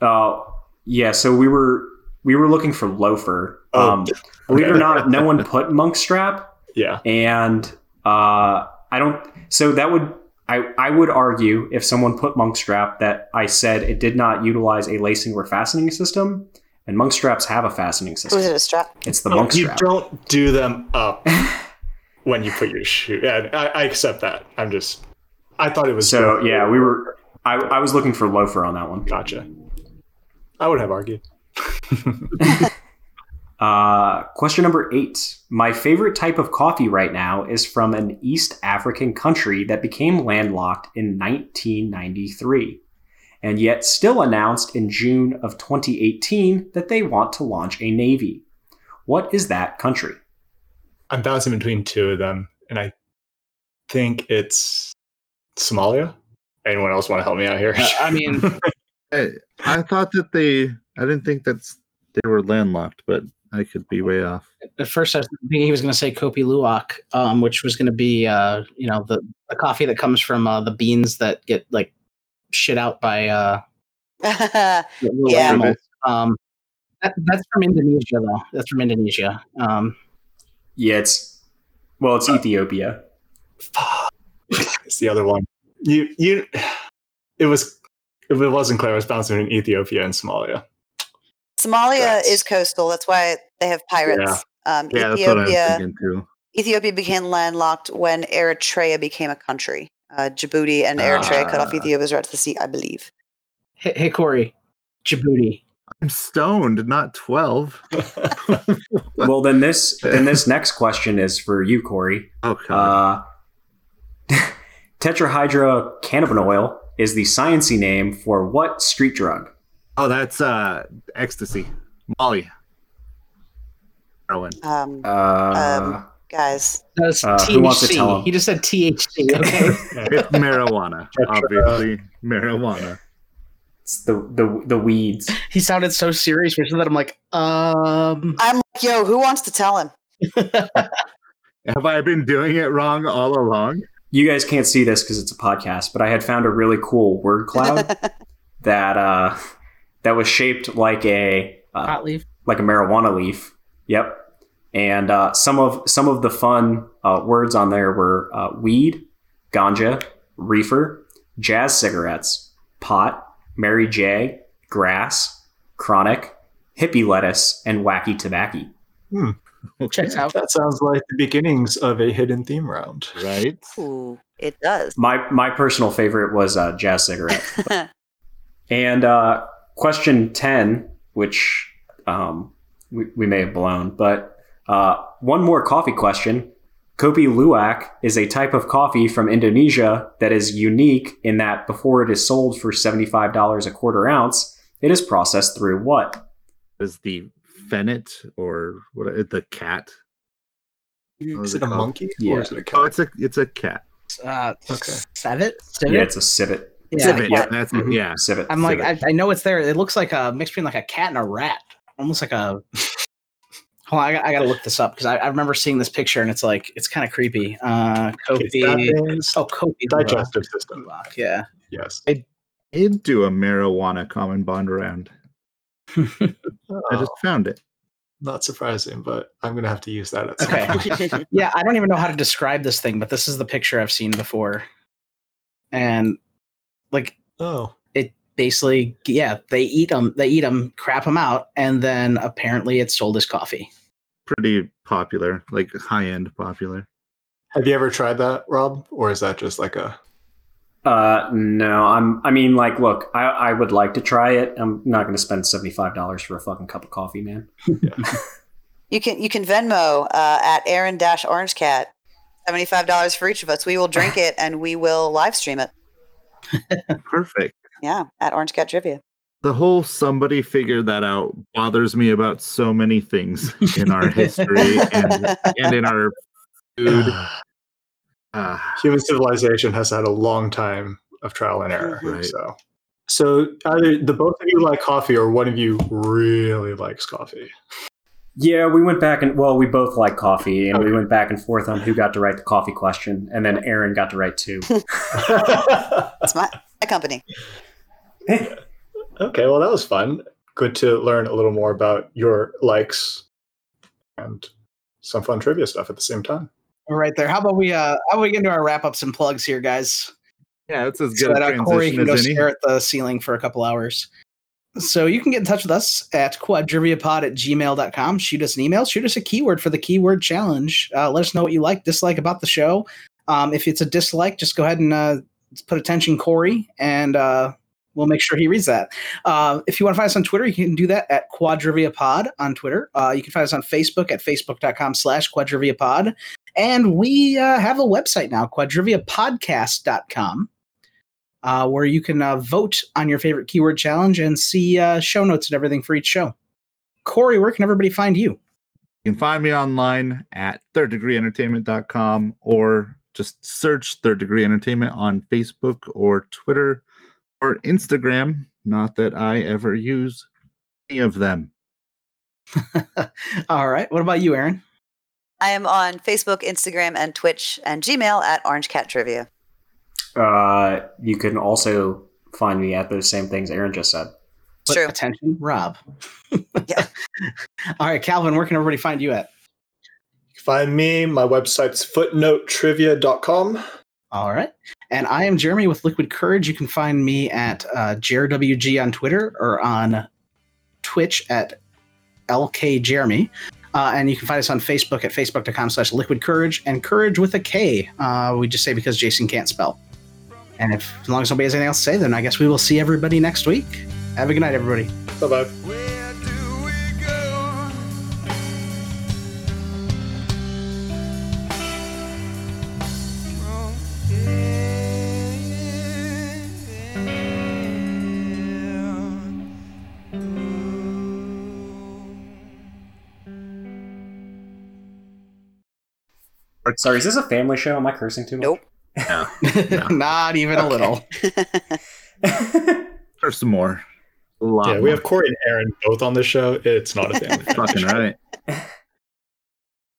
Uh, yeah, so we were we were looking for loafer. Oh, Um, believe it or not, no (laughs) one put monk strap. Yeah. and uh, I don't. So that would I I would argue if someone put monk strap that I said it did not utilize a lacing or fastening system, and monk straps have a fastening Was system. it a strap? It's the No, monk strap. you don't do them up (laughs) when you put your shoe. Yeah, I, I accept that. I'm just. I thought it was. So yeah, we were. I, I was looking for loafer on that one. Gotcha. I would have argued. (laughs) (laughs) Uh, question number eight. My favorite type of coffee right now is from an East African country that became landlocked in 1993, and yet still announced in June of 2018 that they want to launch a navy. What is that country? I'm bouncing between two of them, and I think it's Somalia. Anyone else want to help me out here? Uh, I mean, (laughs) I, I thought that they. I didn't think that's they were landlocked, but I could be way off. at first I was thinking he was going to say Kopi Luwak, um, which was going to be, uh, you know, the, the coffee that comes from uh, the beans that get like shit out by uh, (laughs) little Yeah. animals. Um, that, that's from Indonesia, though. That's from Indonesia. Um, Yeah, it's well, it's Ethiopia. (laughs) it's the other one. You you. (sighs) It was. If it wasn't clear, I was bouncing between Ethiopia and Somalia. Somalia That's- is coastal. That's why they have pirates. Um, Yeah, that's what I was Ethiopia, thinking too. Ethiopia became landlocked when Eritrea became a country. Uh, Djibouti and Eritrea cut off Ah. Ethiopia's right to the sea, I believe. hey, hey, Corey, Djibouti. I'm stoned, not twelve. (laughs) Well, then this then this (laughs) next question is for you, Corey. God. Uh, (laughs) tetrahydrocannabinol is the sciency name for what street drug? Oh, that's uh ecstasy. Molly. Heroin. Um, Uh, guys, That's Uh, who wants to THC. tell him? He just said THC. (laughs) Okay. It's marijuana. (laughs) Obviously, marijuana. it's the the the weeds. he sounded so serious when he said that. I'm like, um. I'm like, yo, who wants to tell him? (laughs) Have I been doing it wrong all along? You guys can't see this because it's a podcast, but I had found a really cool word cloud that uh, that was shaped like a uh, Hot leaf. like a marijuana leaf. Yep. And uh, some of some of the fun uh, words on there were uh, weed, ganja, reefer, jazz cigarettes, pot, Mary J, grass, chronic, hippie lettuce, and wacky tobacco. Checks out. That sounds like the beginnings of a hidden theme round. Right? Ooh, it does. My my personal favorite was uh, jazz cigarette. (laughs) And uh, question 10, which um, we, we may have blown, but uh, one more coffee question. Kopi Luwak is a type of coffee from Indonesia that is unique in that before it is sold for $75 a quarter ounce, it is processed through what? Is the Fennet or what? The cat? Is it a called? monkey Yeah. or is it a Oh, cat? it's a it's a cat. Uh, Okay. Civet? Civet? Yeah, it's a civet. Yeah, Civet. yeah. Yeah, that's it. Mhm. Yeah. Civet. I'm like, I, Civet. I know it's there. It looks like a mix between like a cat and a rat, almost like a. (laughs) Hold on, I, got- I gotta look this up because I, I remember seeing this picture and it's like it's kind of creepy. Uh, (laughs) It's that Oh, Kopi. digestive system. Luwak, Yeah. Yes. Did do a marijuana common bond round. I just (laughs) found it. not surprising, but I'm gonna have to use that at some Okay. point. yeah, I don't even know how to describe this thing, but this is the picture I've seen before. And like Oh, it basically yeah, they eat them, they eat them, crap them out, and then apparently it's sold as coffee. Pretty popular, like high end popular. have you ever tried that, Rob? Or is that just like a? Uh, no, I'm. I mean, like, look, I, I would like to try it. I'm not going to spend seventy five dollars for a fucking cup of coffee, man. (laughs) You can you can Venmo uh, at Aaron Dash Orange Cat. Seventy five dollars for each of us. We will drink (laughs) it and we will live stream it. (laughs) Perfect. Yeah, at Orange Cat Trivia. The whole somebody figured that out bothers me about so many things in our history and and in our food. Uh, (sighs) Human civilization has had a long time of trial and error. Mhm. Right. So, so either the both of you like coffee, or one of you really likes coffee. Yeah, we went back and well, we both like coffee, and we went back and forth on who got to write the coffee question, and then Aaron got to write two. (laughs) It's my, my company. (laughs) okay, well that was fun. Good to learn a little more about your likes and some fun trivia stuff at the same time. Right there. How about we uh how about we get into our wrap ups and plugs here, guys? yeah, it's as so good a that uh, Corey transition can go as any. stare at the ceiling for a couple hours. So you can get in touch with us at quadriviapod at gmail.com. Shoot us an email. Shoot us a keyword for the keyword challenge. Uh, let us know what you like, dislike about the show. Um, if it's a dislike, just go ahead and uh, put attention Corey, and uh, we'll make sure he reads that. Uh, if you want to find us on Twitter, you can do that at quadriviapod on Twitter. Uh, you can find us on Facebook at facebook.com slash quadriviapod. And we uh, have a website now, quadriviapodcast.com uh, where you can uh, vote on your favorite keyword challenge and see uh, show notes and everything for each show. Corey, where can everybody find you? You can find me online at thirddegreeentertainment.com or just search Third Degree Entertainment on Facebook or Twitter or Instagram. Not that I ever use any of them. (laughs) All right. What about you, Aaron? I am on Facebook, Instagram, and Twitch and Gmail at Orange Cat Trivia. Uh, you can also find me at those same things Aaron just said. It's true. Attention, Rob. (laughs) Yeah. (laughs) All right, Calvin, where can everybody find you at? Find me. My website's footnotetrivia.com. All right. And I am Jeremy with Liquid Courage. You can find me at uh, JRWG on Twitter or on Twitch at LKJeremy. Uh, and you can find us on Facebook at facebook.com slash liquid courage and courage with a K. Uh, we just say because Jason can't spell. And if as long as nobody has anything else to say, then I guess we will see everybody next week. Have a good night, everybody. Bye bye. Where do we go? From here? Sorry, is this a family show? Am I cursing too much? Nope. (laughs) No, Not even a little. (laughs) There's some more. A lot Yeah, we have Corey and Aaron both on the show. It's not a (laughs) family. Fucking right.